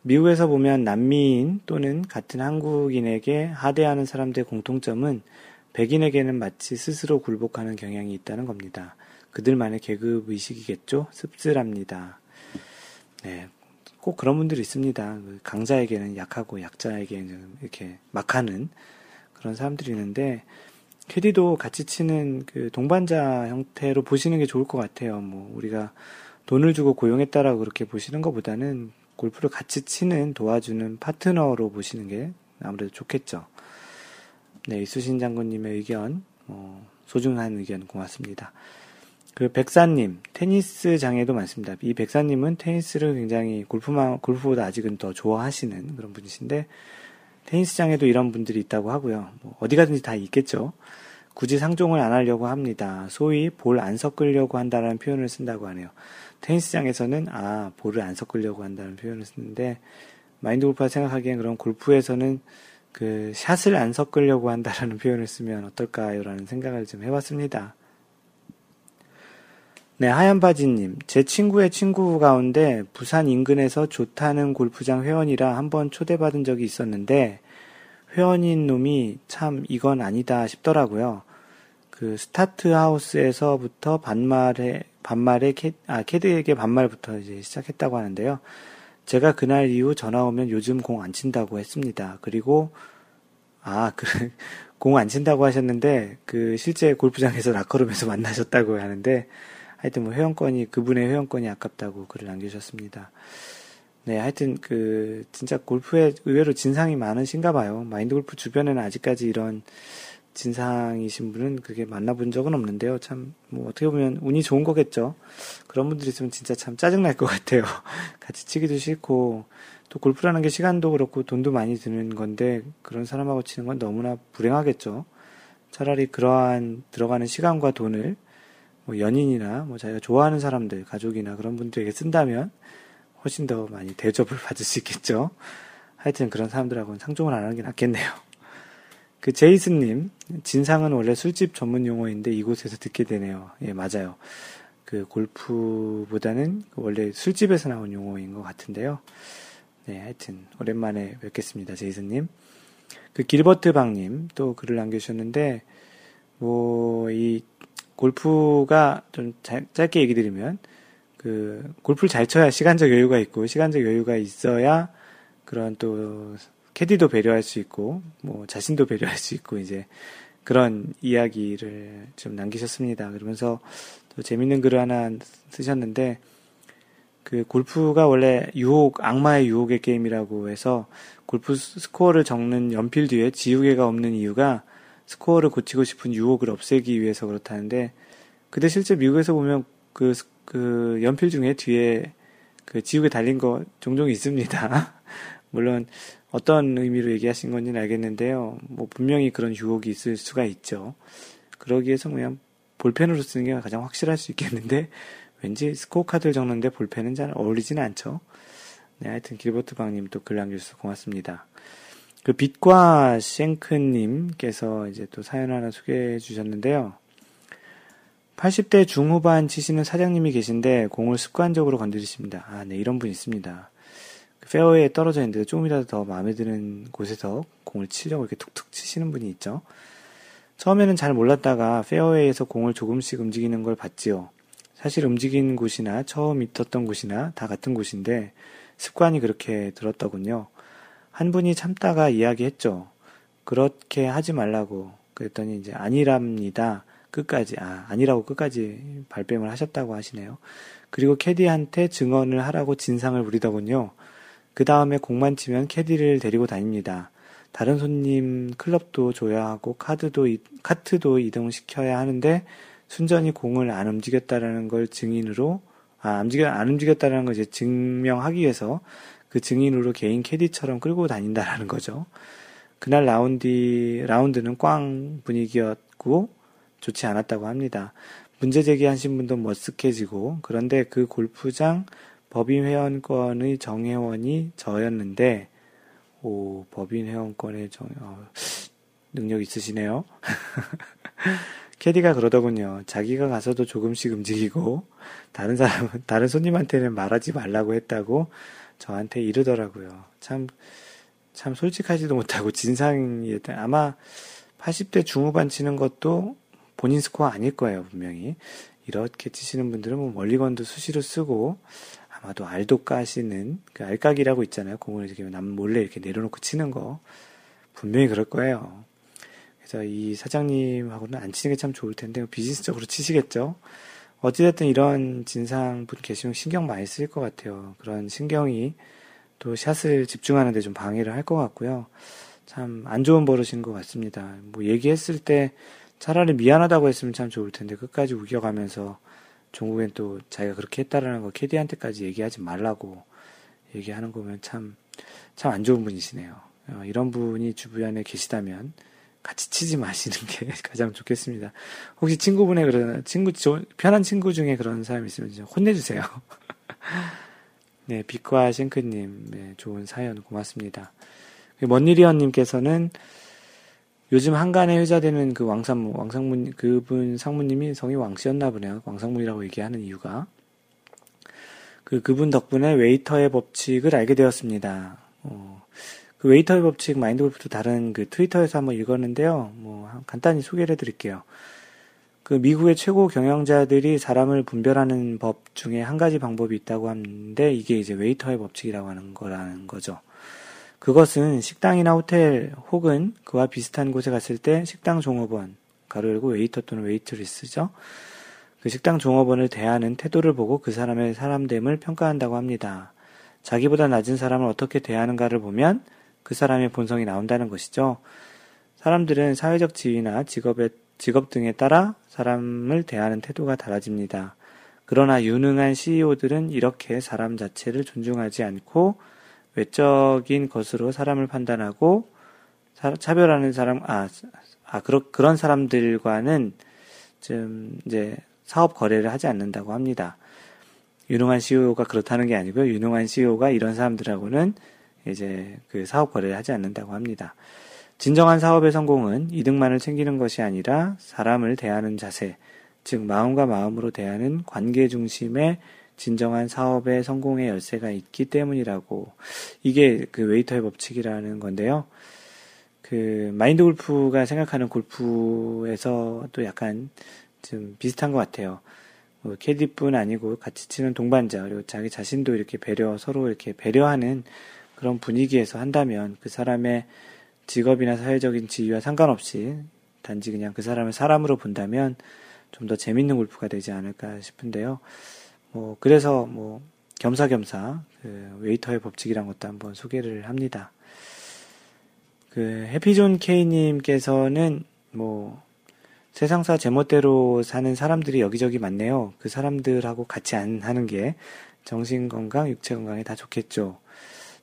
미국에서 보면 난미인 또는 같은 한국인에게 하대하는 사람들의 공통점은 백인에게는 마치 스스로 굴복하는 경향이 있다는 겁니다. 그들만의 계급 의식이겠죠? 씁쓸합니다. 네. 꼭 그런 분들이 있습니다. 그 강자에게는 약하고 약자에게는 이렇게 막하는 그런 사람들이 있는데, 캐디도 같이 치는 그 동반자 형태로 보시는 게 좋을 것 같아요. 뭐 우리가 돈을 주고 고용했다라고 그렇게 보시는 것보다는 골프를 같이 치는 도와주는 파트너로 보시는 게 아무래도 좋겠죠. 네, 이수신 장군님의 의견, 어, 소중한 의견 고맙습니다. 그 백사님, 테니스장에도 많습니다. 이 백사님은 테니스를 굉장히 골프만, 골프보다 아직은 더 좋아하시는 그런 분이신데, 테니스장에도 이런 분들이 있다고 하고요. 뭐 어디 가든지 다 있겠죠. 굳이 상종을 안 하려고 합니다. 소위 볼 안 섞으려고 한다는 표현을 쓴다고 하네요. 테니스장에서는 아 볼을 안 섞으려고 한다는 표현을 쓰는데 마인드 골프가 생각하기엔 그런 골프에서는 그 샷을 안 섞으려고 한다라는 표현을 쓰면 어떨까요? 라는 생각을 좀 해봤습니다. 네, 하얀 바지님. 제 친구의 친구 가운데 부산 인근에서 좋다는 골프장 회원이라 한번 초대받은 적이 있었는데, 회원인 놈이 참 이건 아니다 싶더라고요. 그 start house에서부터 반말에, 반말에, 캐, 아, 캐디에게 반말부터 이제 시작했다고 하는데요. 제가 그날 이후 전화 오면 요즘 공 안 친다고 했습니다. 그리고, 아, 그, 공 안 친다고 하셨는데, 그 실제 골프장에서 라커룸에서 만나셨다고 하는데, 하여튼 뭐 회원권이 그분의 회원권이 아깝다고 글을 남기셨습니다. 네, 하여튼 그 진짜 골프에 의외로 진상이 많으신가 봐요. 마인드 골프 주변에는 아직까지 이런 진상이신 분은 그게 만나본 적은 없는데요. 참 뭐 어떻게 보면 운이 좋은 거겠죠. 그런 분들이 있으면 진짜 참 짜증 날 것 같아요. 같이 치기도 싫고 또 골프라는 게 시간도 그렇고 돈도 많이 드는 건데 그런 사람하고 치는 건 너무나 불행하겠죠. 차라리 그러한 들어가는 시간과 돈을 뭐 연인이나 뭐 자기가 좋아하는 사람들, 가족이나 그런 분들에게 쓴다면 훨씬 더 많이 대접을 받을 수 있겠죠. 하여튼 그런 사람들하고는 상종을 안 하는 게 낫겠네요. 그 제이슨님, 진상은 원래 술집 전문 용어인데 이곳에서 듣게 되네요. 예, 맞아요. 그 골프보다는 그 원래 술집에서 나온 용어인 것 같은데요. 네, 하여튼 오랜만에 뵙겠습니다, 제이슨님. 그 길버트 방님 또 글을 남겨주셨는데 뭐 이 골프가 좀 짧게 얘기 드리면 그 골프를 잘 쳐야 시간적 여유가 있고 시간적 여유가 있어야 그런 또 캐디도 배려할 수 있고 뭐 자신도 배려할 수 있고 이제 그런 이야기를 좀 남기셨습니다. 그러면서 또 재밌는 글을 하나 쓰셨는데 그 골프가 원래 유혹 악마의 유혹의 게임이라고 해서 골프 스코어를 적는 연필 뒤에 지우개가 없는 이유가 스코어를 고치고 싶은 유혹을 없애기 위해서 그렇다는데, 근데 실제 미국에서 보면 그, 그 연필 중에 뒤에 그 지우개 달린 거 종종 있습니다. 물론 어떤 의미로 얘기하신 건지는 알겠는데요. 뭐 분명히 그런 유혹이 있을 수가 있죠. 그러기 위해서 그냥 볼펜으로 쓰는 게 가장 확실할 수 있겠는데, 왠지 스코어 카드를 적는데 볼펜은 잘 어울리지는 않죠. 네, 하여튼 길버트 방님 또 글 남겨주셔서 고맙습니다. 그 빛과 쉔크님께서 이제 또 사연 하나 소개해 주셨는데요. 80대 중후반 치시는 사장님이 계신데 공을 습관적으로 건드리십니다. 아, 네, 이런 분 있습니다. 그 페어웨이에 떨어져 있는데 조금이라도 더 마음에 드는 곳에서 공을 치려고 이렇게 툭툭 치시는 분이 있죠. 처음에는 잘 몰랐다가 페어웨이에서 공을 조금씩 움직이는 걸 봤지요. 사실 움직인 곳이나 처음 있었던 곳이나 다 같은 곳인데 습관이 그렇게 들었더군요. 한 분이 참다가 이야기했죠. 그렇게 하지 말라고. 그랬더니 이제 아니랍니다. 끝까지, 아, 아니라고 끝까지 발뺌을 하셨다고 하시네요. 그리고 캐디한테 증언을 하라고 진상을 부리더군요. 그 다음에 공만 치면 캐디를 데리고 다닙니다. 다른 손님 클럽도 줘야 하고 카드도, 카트도 이동시켜야 하는데 순전히 공을 안 움직였다라는 걸 증인으로, 아, 안, 움직여, 안 움직였다라는 걸 이제 증명하기 위해서 그 증인으로 개인 캐디처럼 끌고 다닌다라는 거죠. 그날 라운디, 라운드는 꽝 분위기였고 좋지 않았다고 합니다. 문제 제기하신 분도 머쓱해지고 그런데 그 골프장 법인 회원권의 정회원이 저였는데 오 법인 회원권의 정 어, 능력 있으시네요. 캐디가 그러더군요. 자기가 가서도 조금씩 움직이고 다른 사람 다른 손님한테는 말하지 말라고 했다고 저한테 이르더라고요. 참, 참 솔직하지도 못하고 진상이 아마 80대 중후반 치는 것도 본인 스코어 아닐 거예요, 분명히. 이렇게 치시는 분들은 뭐 멀리건도 수시로 쓰고 아마도 알도 까시는 그 알까기라고 있잖아요. 공을 이렇게 남 몰래 이렇게 내려놓고 치는 거. 분명히 그럴 거예요. 그래서 이 사장님하고는 안 치는 게 참 좋을 텐데 비즈니스적으로 치시겠죠. 어찌됐든 이런 진상분 계시면 신경 많이 쓰일 것 같아요. 그런 신경이 또 샷을 집중하는데 좀 방해를 할 것 같고요. 참 안 좋은 버릇인 것 같습니다. 뭐 얘기했을 때 차라리 미안하다고 했으면 참 좋을 텐데 끝까지 우겨가면서 종국엔 또 자기가 그렇게 했다라는 거 캐디한테까지 얘기하지 말라고 얘기하는 거면 참 참 안 좋은 분이시네요. 어, 이런 분이 주변에 계시다면 같이 치지 마시는 게 가장 좋겠습니다. 혹시 친구분의 그런 친구 편한 친구 중에 그런 사람이 있으면 좀 혼내주세요. 네, 빛과 싱크님, 네, 좋은 사연 고맙습니다. 먼니리언님께서는 요즘 한간에 회자되는 그 왕상무, 왕상문, 그분 상무님이 성이 왕씨였나 보네요. 왕상문이라고 얘기하는 이유가. 그, 그분 덕분에 웨이터의 법칙을 알게 되었습니다. 어, 그 웨이터의 법칙 마인드 골프도 다른 그 트위터에서 한번 읽었는데요. 뭐, 간단히 소개를 해드릴게요. 그 미국의 최고 경영자들이 사람을 분별하는 법 중에 한 가지 방법이 있다고 하는데 이게 이제 웨이터의 법칙이라고 하는 거라는 거죠. 그것은 식당이나 호텔 혹은 그와 비슷한 곳에 갔을 때 식당 종업원, 가로 열고 웨이터 또는 웨이트리스죠. 그 식당 종업원을 대하는 태도를 보고 그 사람의 사람됨을 평가한다고 합니다. 자기보다 낮은 사람을 어떻게 대하는가를 보면 그 사람의 본성이 나온다는 것이죠. 사람들은 사회적 지위나 직업의, 직업 등에 따라 사람을 대하는 태도가 달라집니다. 그러나 유능한 CEO들은 이렇게 사람 자체를 존중하지 않고 외적인 것으로 사람을 판단하고 차별하는 사람 아, 아 그러, 그런 사람들과는 좀 이제 사업 거래를 하지 않는다고 합니다. 유능한 CEO가 그렇다는 게 아니고요. 유능한 CEO가 이런 사람들하고는 이제 그 사업 거래를 하지 않는다고 합니다. 진정한 사업의 성공은 이득만을 챙기는 것이 아니라 사람을 대하는 자세, 즉 마음과 마음으로 대하는 관계 중심의 진정한 사업의 성공의 열쇠가 있기 때문이라고 이게 그 웨이터의 법칙이라는 건데요. 그 마인드 골프가 생각하는 골프에서 또 약간 좀 비슷한 것 같아요. 뭐 캐디뿐 아니고 같이 치는 동반자 그리고 자기 자신도 이렇게 배려 서로 이렇게 배려하는 그런 분위기에서 한다면 그 사람의 직업이나 사회적인 지위와 상관없이 단지 그냥 그 사람을 사람으로 본다면 좀 더 재밌는 골프가 되지 않을까 싶은데요. 뭐 그래서 뭐 겸사겸사 그 웨이터의 법칙이란 것도 한번 소개를 합니다. 그 해피존 K님께서는 뭐 세상사 제멋대로 사는 사람들이 여기저기 많네요. 그 사람들하고 같이 안 하는 게 정신 건강, 육체 건강에 다 좋겠죠.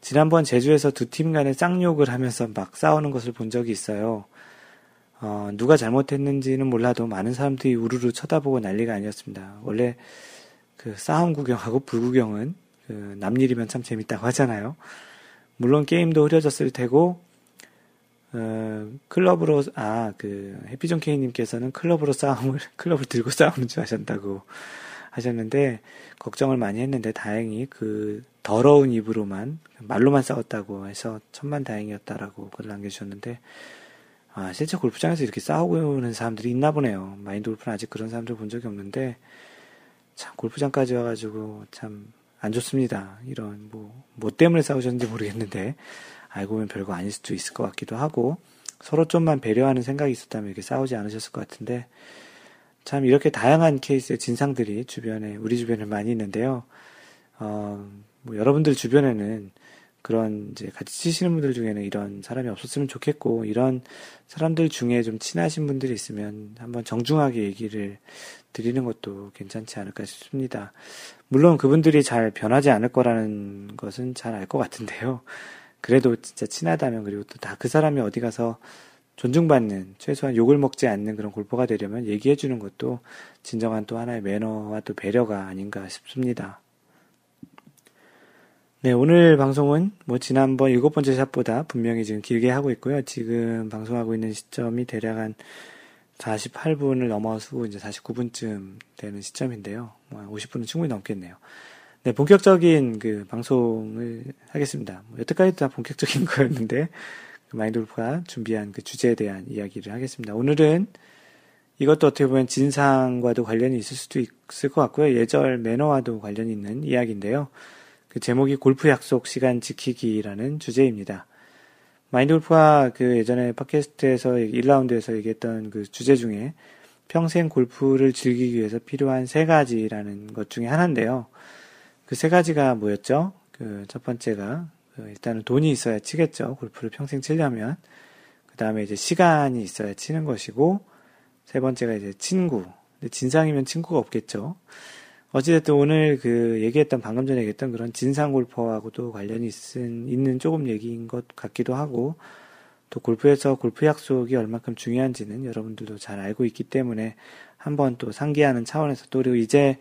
지난번 제주에서 두 팀 간에 쌍욕을 하면서 막 싸우는 것을 본 적이 있어요. 어, 누가 잘못했는지는 몰라도 많은 사람들이 우르르 쳐다보고 난리가 아니었습니다. 원래 그 싸움 구경하고 불구경은 그 남일이면 참 재밌다고 하잖아요. 물론 게임도 흐려졌을 테고 어, 클럽으로 아 그 해피존 케이님께서는 클럽으로 싸움을 클럽을 들고 싸우는 줄 아셨다고 하셨는데 걱정을 많이 했는데 다행히 그 더러운 입으로만 말로만 싸웠다고 해서 천만 다행이었다라고 글을 남겨주셨는데 아 실제 골프장에서 이렇게 싸우고 오는 사람들이 있나 보네요. 마인드 골프는 아직 그런 사람들 본 적이 없는데 참 골프장까지 와가지고 참 안 좋습니다. 이런 뭐, 뭐 때문에 싸우셨는지 모르겠는데 알고 보면 별거 아닐 수도 있을 것 같기도 하고 서로 좀만 배려하는 생각이 있었다면 이렇게 싸우지 않으셨을 것 같은데 참 이렇게 다양한 케이스의 진상들이 주변에 우리 주변에 많이 있는데요. 어, 뭐 여러분들 주변에는 그런 이제 같이 치시는 분들 중에는 이런 사람이 없었으면 좋겠고 이런 사람들 중에 좀 친하신 분들이 있으면 한번 정중하게 얘기를 드리는 것도 괜찮지 않을까 싶습니다. 물론 그분들이 잘 변하지 않을 거라는 것은 잘 알 것 같은데요. 그래도 진짜 친하다면 그리고 또 다 그 사람이 어디 가서 존중받는 최소한 욕을 먹지 않는 그런 골퍼가 되려면 얘기해 주는 것도 진정한 또 하나의 매너와 또 배려가 아닌가 싶습니다. 네, 오늘 방송은 뭐 지난번 일곱 번째 샷보다 분명히 지금 길게 하고 있고요. 지금 방송하고 있는 시점이 대략 한 48분을 넘어서고 이제 49분쯤 되는 시점인데요. 뭐 50분은 충분히 넘겠네요. 네, 본격적인 그 방송을 하겠습니다. 뭐 여태까지 다 본격적인 거였는데 그 마인드골프가 준비한 그 주제에 대한 이야기를 하겠습니다. 오늘은 이것도 어떻게 보면 진상과도 관련이 있을 수도 있을 것 같고요. 예절 매너와도 관련이 있는 이야기인데요. 그 제목이 골프 약속 시간 지키기라는 주제입니다. 마인드 골프가 그 예전에 팟캐스트에서 1라운드에서 얘기했던 그 주제 중에 평생 골프를 즐기기 위해서 필요한 세 가지라는 것 중에 하나인데요. 그 세 가지가 뭐였죠? 그 첫 번째가 그 일단은 돈이 있어야 치겠죠. 골프를 평생 치려면. 그 다음에 이제 시간이 있어야 치는 것이고, 세 번째가 이제 친구. 진상이면 친구가 없겠죠. 어찌됐든 오늘 그 얘기했던 방금 전에 얘기했던 그런 진상 골퍼하고도 관련이 있은, 있는 조금 얘기인 것 같기도 하고 또 골프에서 골프 약속이 얼마큼 중요한지는 여러분들도 잘 알고 있기 때문에 한번 또 상기하는 차원에서 또 그리고 이제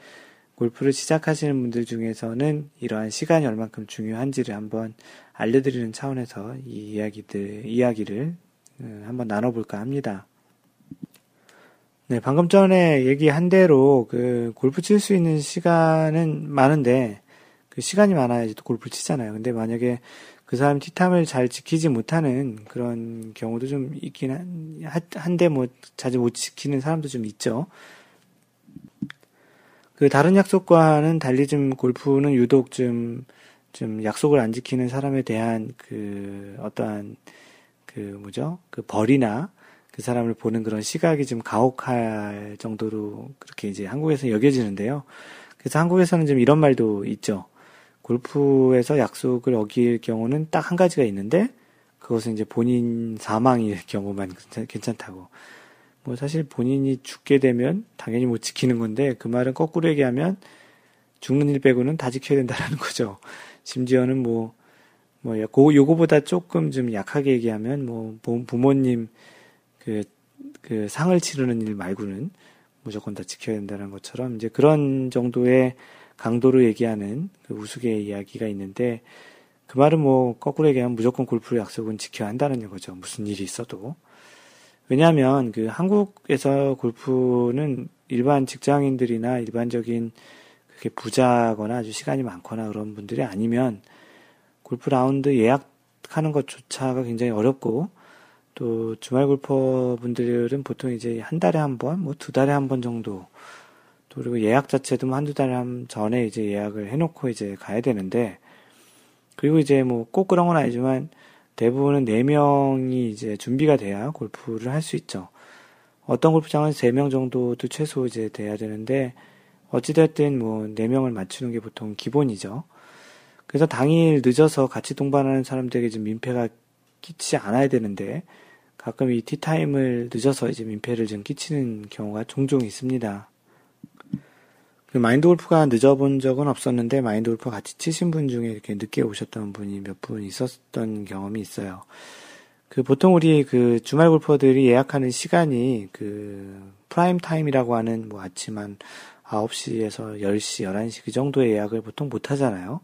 골프를 시작하시는 분들 중에서는 이러한 시간이 얼만큼 중요한지를 한번 알려드리는 차원에서 이 이야기들, 이야기를 어, 한번 나눠볼까 합니다. 네, 방금 전에 얘기한 대로 그 골프 칠 수 있는 시간은 많은데 그 시간이 많아야지 또 골프를 치잖아요. 근데 만약에 그 사람 티탐을 잘 지키지 못하는 그런 경우도 좀 있긴 한, 한데 뭐 자주 못 지키는 사람도 좀 있죠. 그 다른 약속과는 달리 좀 골프는 유독 좀, 좀 약속을 안 지키는 사람에 대한 그 어떠한 그 뭐죠? 그 벌이나 그 사람을 보는 그런 시각이 좀 가혹할 정도로 그렇게 이제 한국에서 여겨지는데요. 그래서 한국에서는 좀 이런 말도 있죠. 골프에서 약속을 어길 경우는 딱 한 가지가 있는데 그것은 이제 본인 사망일 경우만 괜찮다고. 뭐 사실 본인이 죽게 되면 당연히 못 지키는 건데 그 말은 거꾸로 얘기하면 죽는 일 빼고는 다 지켜야 된다라는 거죠. 심지어는 뭐, 뭐, 고, 요거보다 조금 좀 약하게 얘기하면 뭐, 부모님 그, 그 상을 치르는 일 말고는 무조건 다 지켜야 된다는 것처럼 이제 그런 정도의 강도로 얘기하는 그 우스개 이야기가 있는데 그 말은 뭐 거꾸로 얘기하면 무조건 골프로 약속은 지켜야 한다는 거죠. 무슨 일이 있어도. 왜냐하면 그 한국에서 골프는 일반 직장인들이나 일반적인 그렇게 부자거나 아주 시간이 많거나 그런 분들이 아니면 골프 라운드 예약하는 것조차가 굉장히 어렵고 또 주말 골퍼 분들은 보통 이제 한 달에 한 번, 뭐 두 달에 한 번 정도 또 그리고 예약 자체도 뭐 한두 달 전에 이제 예약을 해놓고 이제 가야 되는데 그리고 이제 뭐 꼭 그런 건 아니지만 대부분은 4명이 이제 준비가 돼야 골프를 할 수 있죠. 어떤 골프장은 3명 정도도 최소 이제 돼야 되는데, 어찌됐든 뭐 4명을 맞추는 게 보통 기본이죠. 그래서 당일 늦어서 같이 동반하는 사람들에게 좀 민폐가 끼치지 않아야 되는데, 가끔 이 tee time을 늦어서 이제 민폐를 좀 끼치는 경우가 종종 있습니다. 그 마인드 골프가 늦어본 적은 없었는데 마인드 골프 같이 치신 분 중에 이렇게 늦게 오셨던 분이 몇 분 있었던 경험이 있어요. 그 보통 우리 그 주말 골퍼들이 예약하는 시간이 그 프라임 타임이라고 하는 뭐 아침 한 9시에서 10시, 11시 그 정도의 예약을 보통 못 하잖아요.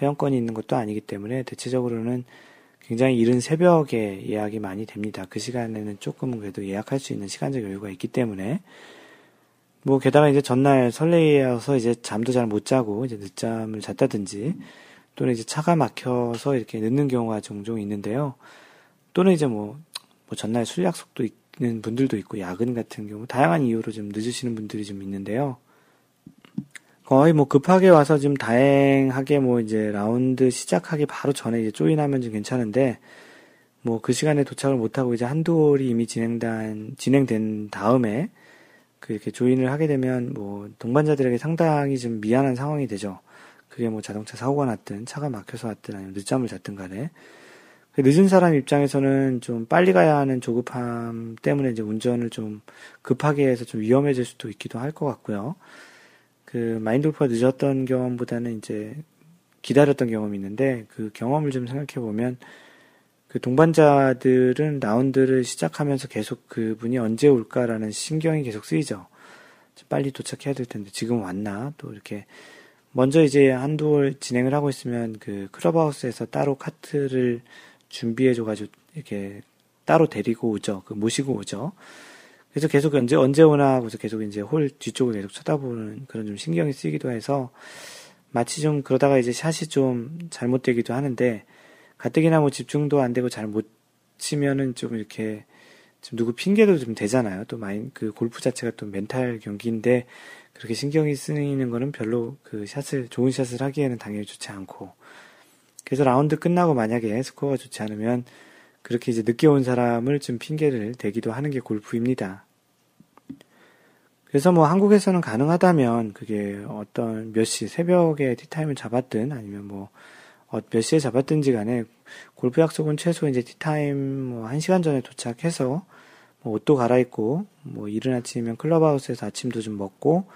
회원권이 있는 것도 아니기 때문에 대체적으로는 굉장히 이른 새벽에 예약이 많이 됩니다. 그 시간에는 조금 그래도 예약할 수 있는 시간적 여유가 있기 때문에 뭐 게다가 이제 전날 설레어서 이제 잠도 잘 못 자고 이제 늦잠을 잤다든지 또는 이제 차가 막혀서 이렇게 늦는 경우가 종종 있는데요. 또는 이제 뭐, 뭐 전날 술 약속도 있는 분들도 있고 야근 같은 경우 다양한 이유로 좀 늦으시는 분들이 좀 있는데요. 거의 뭐 급하게 와서 좀 다행하게 뭐 이제 라운드 시작하기 바로 전에 이제 조인하면 좀 괜찮은데 뭐 그 시간에 도착을 못하고 이제 한두 홀이 이미 진행된, 진행된 다음에 그렇게 조인을 하게 되면 뭐 동반자들에게 상당히 좀 미안한 상황이 되죠. 그게 뭐 자동차 사고가 났든 차가 막혀서 왔든 아니면 늦잠을 잤든 간에 그 늦은 사람 입장에서는 좀 빨리 가야 하는 조급함 때문에 이제 운전을 좀 급하게 해서 좀 위험해질 수도 있기도 할 것 같고요. 그 마인돌프가 늦었던 경험보다는 이제 기다렸던 경험이 있는데 그 경험을 좀 생각해 보면 그 동반자들은 라운드를 시작하면서 계속 그분이 언제 올까라는 신경이 계속 쓰이죠. 빨리 도착해야 될 텐데 지금 왔나 또 이렇게 먼저 이제 한두 월 진행을 하고 있으면 그 클럽하우스에서 따로 카트를 준비해 줘가지고 이렇게 따로 데리고 오죠. 그 모시고 오죠. 그래서 계속 언제 언제 오나 하고서 계속 이제 홀 뒤쪽을 계속 쳐다보는 그런 좀 신경이 쓰이기도 해서 마치 좀 그러다가 이제 샷이 좀 잘못되기도 하는데 가뜩이나 뭐 집중도 안 되고 잘 못 치면은 좀 이렇게 좀 누구 핑계도 좀 되잖아요. 또 마인 그 골프 자체가 또 멘탈 경기인데 그렇게 신경이 쓰이는 거는 별로 그 샷을 좋은 샷을 하기에는 당연히 좋지 않고 그래서 라운드 끝나고 만약에 스코어가 좋지 않으면 그렇게 이제 늦게 온 사람을 좀 핑계를 대기도 하는 게 골프입니다. 그래서 뭐 한국에서는 가능하다면 그게 어떤 몇 시 새벽에 tee time을 잡았든 아니면 뭐 어, 몇 시에 잡았든지 간에 골프 약속은 최소 이제 tee time 뭐 1시간 전에 도착해서 뭐 옷도 갈아입고 뭐 이른 아침이면 클럽하우스에서 아침도 좀 먹고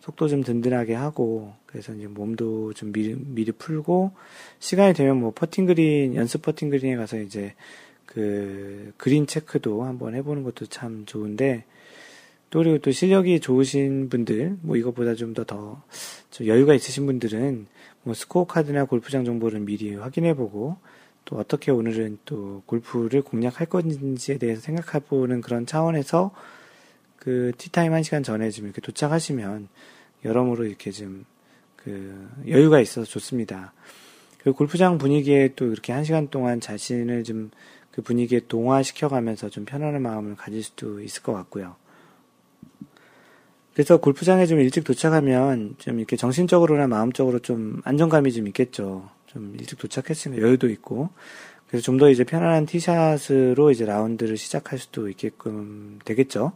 속도 좀 든든하게 하고 그래서 이제 몸도 좀 미리, 미리 풀고 시간이 되면 뭐 퍼팅 그린 연습 퍼팅 그린에 가서 이제 그 그린 체크도 한번 해보는 것도 참 좋은데 또 그리고 또 실력이 좋으신 분들, 뭐 이것보다 좀 더더 여유가 있으신 분들은 뭐 스코어 카드나 골프장 정보를 미리 확인해보고 또 어떻게 오늘은 또 골프를 공략할 건지에 대해서 생각해보는 그런 차원에서 그 tee time 한 시간 전에 좀 이렇게 도착하시면 여러모로 이렇게 좀 그 여유가 있어서 좋습니다. 그 골프장 분위기에 또 이렇게 한 시간 동안 자신을 좀 그 분위기에 동화시켜가면서 좀 편안한 마음을 가질 수도 있을 것 같고요. 그래서 골프장에 좀 일찍 도착하면 좀 이렇게 정신적으로나 마음적으로 좀 안정감이 좀 있겠죠. 좀 일찍 도착했으니까 여유도 있고. 그래서 좀 더 이제 편안한 티샷으로 이제 라운드를 시작할 수도 있게끔 되겠죠.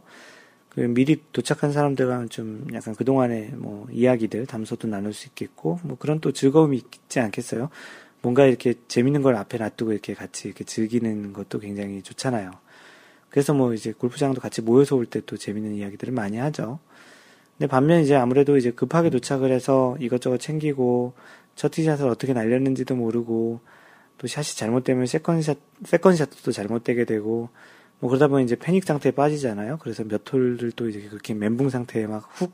그 미리 도착한 사람들과는 좀 약간 그동안의 뭐 이야기들, 담소도 나눌 수 있겠고, 뭐 그런 또 즐거움이 있지 않겠어요? 뭔가 이렇게 재밌는 걸 앞에 놔두고 이렇게 같이 이렇게 즐기는 것도 굉장히 좋잖아요. 그래서 뭐 이제 골프장도 같이 모여서 올 때 또 재밌는 이야기들을 많이 하죠. 근데 반면 이제 아무래도 이제 급하게 도착을 해서 이것저것 챙기고 첫 티샷을 어떻게 날렸는지도 모르고 또 샷이 잘못되면 세컨샷, 세컨샷도 잘못되게 되고 뭐 그러다 보면 이제 패닉 상태에 빠지잖아요. 그래서 몇 홀을 또 이제 그렇게 멘붕 상태에 막 훅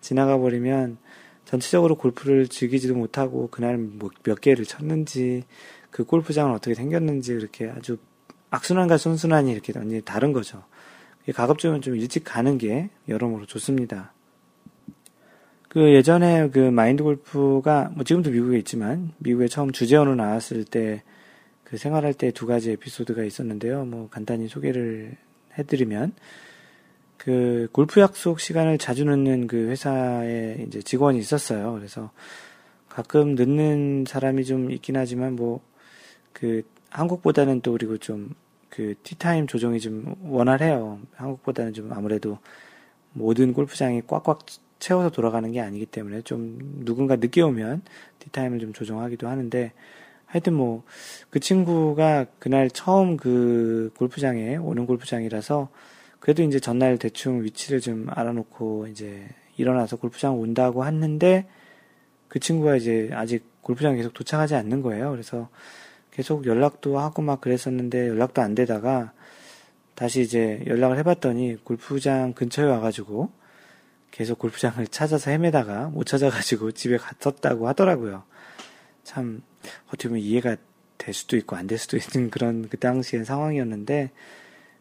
지나가 버리면 전체적으로 골프를 즐기지도 못하고 그날 뭐 몇 개를 쳤는지 그 골프장은 어떻게 생겼는지 이렇게 아주 악순환과 순순환이 이렇게 완전히 다른 거죠. 가급적이면 좀 일찍 가는 게 여러모로 좋습니다. 그 예전에 그 마인드 골프가 뭐 지금도 미국에 있지만 미국에 처음 주재원으로 나왔을 때 그 생활할 때 두 가지 에피소드가 있었는데요. 뭐 간단히 소개를 해드리면 그 골프 약속 시간을 자주 늦는 그 회사에 이제 직원이 있었어요. 그래서 가끔 늦는 사람이 좀 있긴 하지만 뭐 그 한국보다는 또 그리고 좀 그 티타임 조정이 좀 원활해요. 한국보다는 좀 아무래도 모든 골프장이 꽉꽉 채워서 돌아가는 게 아니기 때문에 좀 누군가 늦게 오면 티타임을 좀 조정하기도 하는데 하여튼 뭐 그 친구가 그날 처음 그 골프장에 오는 골프장이라서 그래도 이제 전날 대충 위치를 좀 알아놓고 이제 일어나서 골프장 온다고 했는데 그 친구가 이제 아직 골프장 계속 도착하지 않는 거예요. 그래서 계속 연락도 하고 막 그랬었는데 연락도 안 되다가 다시 이제 연락을 해봤더니 골프장 근처에 와가지고 계속 골프장을 찾아서 헤매다가 못 찾아가지고 집에 갔었다고 하더라고요. 참 어떻게 보면 이해가 될 수도 있고 안 될 수도 있는 그런 그 당시의 상황이었는데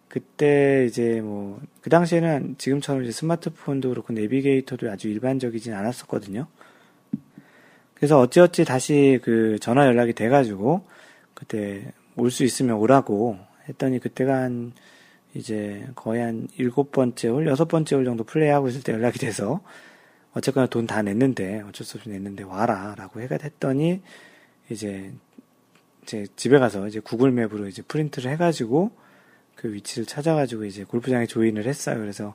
그때 이제 뭐, 그 당시에는 지금처럼 이제 스마트폰도 그렇고 내비게이터도 아주 일반적이진 않았었거든요. 그래서 어찌어찌 다시 그 전화 연락이 돼가지고, 그때 올 수 있으면 오라고 했더니 그때가 한, 이제 거의 한 일곱 번째 홀, 여섯 번째 홀 정도 플레이하고 있을 때 연락이 돼서, 어쨌거나 돈 다 냈는데, 어쩔 수 없이 냈는데 와라, 라고 해가 했더니, 이제, 이제 집에 가서 이제 구글 맵으로 이제 프린트를 해가지고, 그 위치를 찾아가지고 이제 골프장에 join을 했어요. 그래서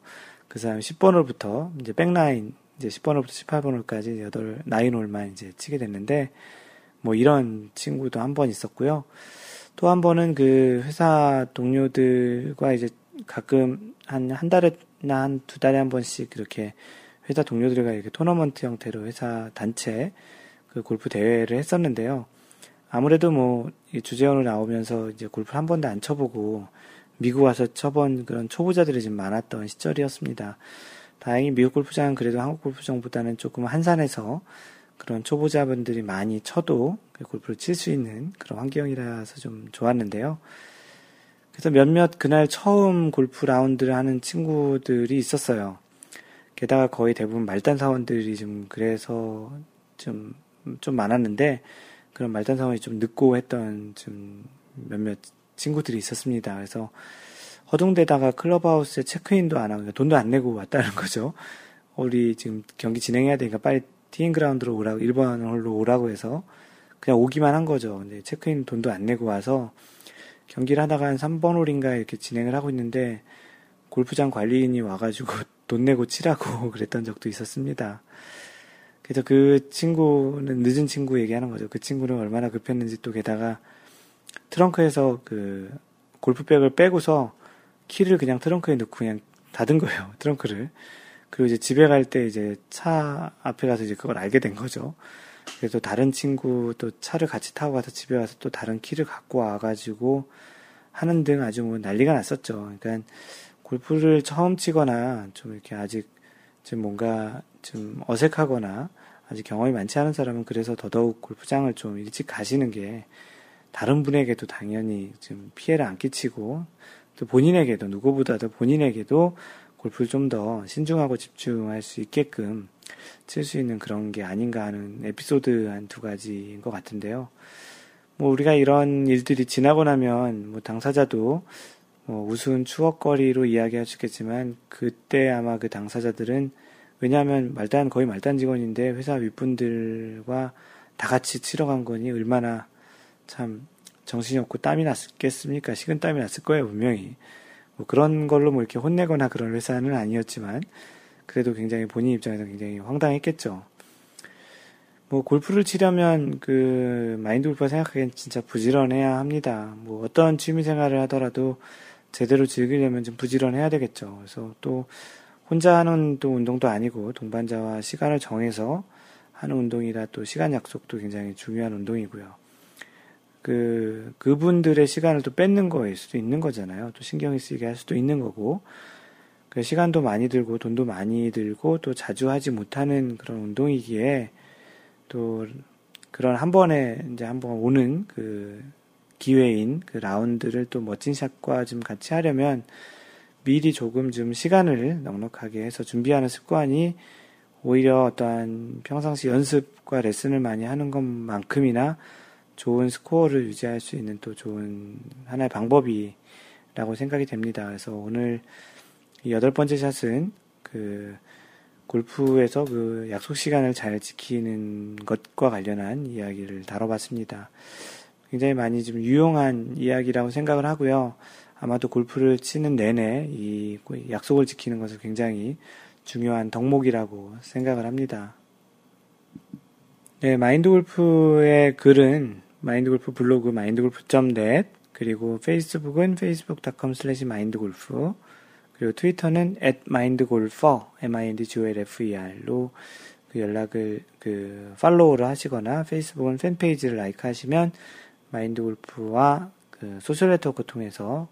그 사람 10번 홀부터 이제 back nine 이제 10번 홀부터 18번 홀까지 8, 9홀만 이제 치게 됐는데 뭐 이런 친구도 한 번 있었고요. 또 한 번은 그 회사 동료들과 이제 가끔 한 한 달에나 한 두 달에 한 번씩 이렇게 회사 동료들과 이렇게 토너먼트 형태로 회사 단체 그 골프 대회를 했었는데요. 아무래도 뭐 주재원으로 나오면서 이제 골프를 한 번도 안 쳐보고 미국 와서 쳐본 그런 초보자들이 좀 많았던 시절이었습니다. 다행히 미국 골프장은 그래도 한국 골프장보다는 조금 한산해서 그런 초보자분들이 많이 쳐도 그 골프를 칠 수 있는 그런 환경이라서 좀 좋았는데요. 그래서 몇몇 그날 처음 골프 라운드를 하는 친구들이 있었어요. 게다가 거의 대부분 말단 사원들이 좀 그래서 좀, 좀 많았는데 그런 말단 사원이 좀 늦고 했던 좀 몇몇 친구들이 있었습니다. 그래서 허둥대다가 클럽하우스에 체크인도 안 하고 돈도 안 내고 왔다는 거죠. 우리 지금 경기 진행해야 되니까 빨리 티잉 그라운드로 오라고 1번 홀로 오라고 해서 그냥 오기만 한 거죠. 근데 체크인 돈도 안 내고 와서 경기를 하다가 한 3번 홀인가 이렇게 진행을 하고 있는데 골프장 관리인이 와가지고 돈 내고 치라고 그랬던 적도 있었습니다. 그래서 그 친구는 늦은 친구 얘기하는 거죠. 그 친구는 얼마나 급했는지 또 게다가 트렁크에서 그 골프백을 빼고서 키를 그냥 트렁크에 넣고 그냥 닫은 거예요. 트렁크를. 그리고 이제 집에 갈 때 이제 차 앞에 가서 이제 그걸 알게 된 거죠. 그래서 다른 친구 또 차를 같이 타고 가서 집에 와서 또 다른 키를 갖고 와가지고 하는 등 아주 뭐 난리가 났었죠. 그러니까 골프를 처음 치거나 좀 이렇게 아직 좀 뭔가 좀 어색하거나 아직 경험이 많지 않은 사람은 그래서 더더욱 골프장을 좀 일찍 가시는 게 다른 분에게도 당연히 좀 피해를 안 끼치고 또 본인에게도 누구보다도 본인에게도 골프를 좀 더 신중하고 집중할 수 있게끔 칠 수 있는 그런 게 아닌가 하는 에피소드 한 두 가지인 것 같은데요. 뭐 우리가 이런 일들이 지나고 나면 뭐 당사자도 뭐 우스운 추억거리로 이야기할 수 있겠지만 그때 아마 그 당사자들은 왜냐하면 말단 거의 말단 직원인데 회사 윗분들과 다 같이 치러 간 거니 얼마나 참 정신이 없고 땀이 났겠습니까? 식은 땀이 났을 거예요 분명히. 뭐 그런 걸로 뭐 이렇게 혼내거나 그런 회사는 아니었지만 그래도 굉장히 본인 입장에서 굉장히 황당했겠죠. 뭐 골프를 치려면 그 마인드 골프가 생각하기엔 진짜 부지런해야 합니다. 뭐 어떤 취미 생활을 하더라도 제대로 즐기려면 좀 부지런해야 되겠죠. 그래서 또 혼자 하는 또 운동도 아니고 동반자와 시간을 정해서 하는 운동이라 또 시간 약속도 굉장히 중요한 운동이고요. 그, 그분들의 시간을 또 뺏는 거일 수도 있는 거잖아요. 또 신경이 쓰이게 할 수도 있는 거고. 그 시간도 많이 들고 돈도 많이 들고 또 자주 하지 못하는 그런 운동이기에 또 그런 한 번에 이제 한 번 오는 그 기회인 그 라운드를 또 멋진 샷과 좀 같이 하려면 미리 조금 좀 시간을 넉넉하게 해서 준비하는 습관이 오히려 어떠한 평상시 연습과 레슨을 많이 하는 것만큼이나 좋은 스코어를 유지할 수 있는 또 좋은 하나의 방법이라고 생각이 됩니다. 그래서 오늘 이 여덟 번째 샷은 그 골프에서 그 약속 시간을 잘 지키는 것과 관련한 이야기를 다뤄봤습니다. 굉장히 많이 좀 유용한 이야기라고 생각을 하고요. 아마도 골프를 치는 내내 이 약속을 지키는 것을 굉장히 중요한 덕목이라고 생각을 합니다. 네, 마인드 골프의 글은 마인드 골프 블로그 mindgolf.net 그리고 페이스북은 facebook.com slash mindgolf 그리고 트위터는 at mindgolfer m-i-n-d-g-o-l-f-e-r로 그 연락을 그 follow를 하시거나 페이스북은 fan page를 like 하시면 마인드 골프와 그 social network 통해서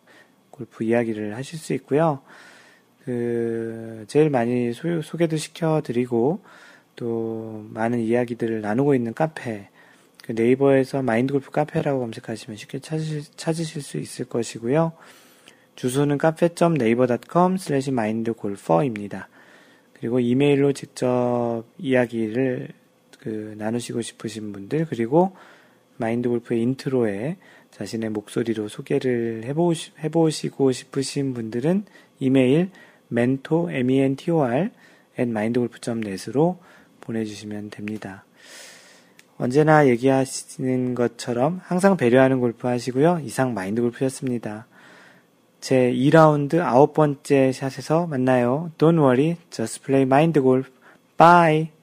골프 이야기를 하실 수 있고요. 그 제일 많이 소, 소개도 시켜드리고 또 많은 이야기들을 나누고 있는 카페 그 네이버에서 마인드 골프 카페라고 검색하시면 쉽게 찾으실, 찾으실 수 있을 것이고요. 주소는 cafe.naver.com slash mindgolfer입니다. 그리고 이메일로 직접 이야기를 그 나누시고 싶으신 분들 그리고 마인드 골프의 intro에 자신의 목소리로 소개를 해보시, 해보시고 싶으신 분들은 이메일 mentor, mentor, at mindgolf.net으로 보내주시면 됩니다. 언제나 얘기하시는 것처럼 항상 배려하는 골프 하시고요. 이상 마인드 골프였습니다. 제 2라운드 아홉 번째 샷에서 만나요. Don't worry, just play mind golf. Bye!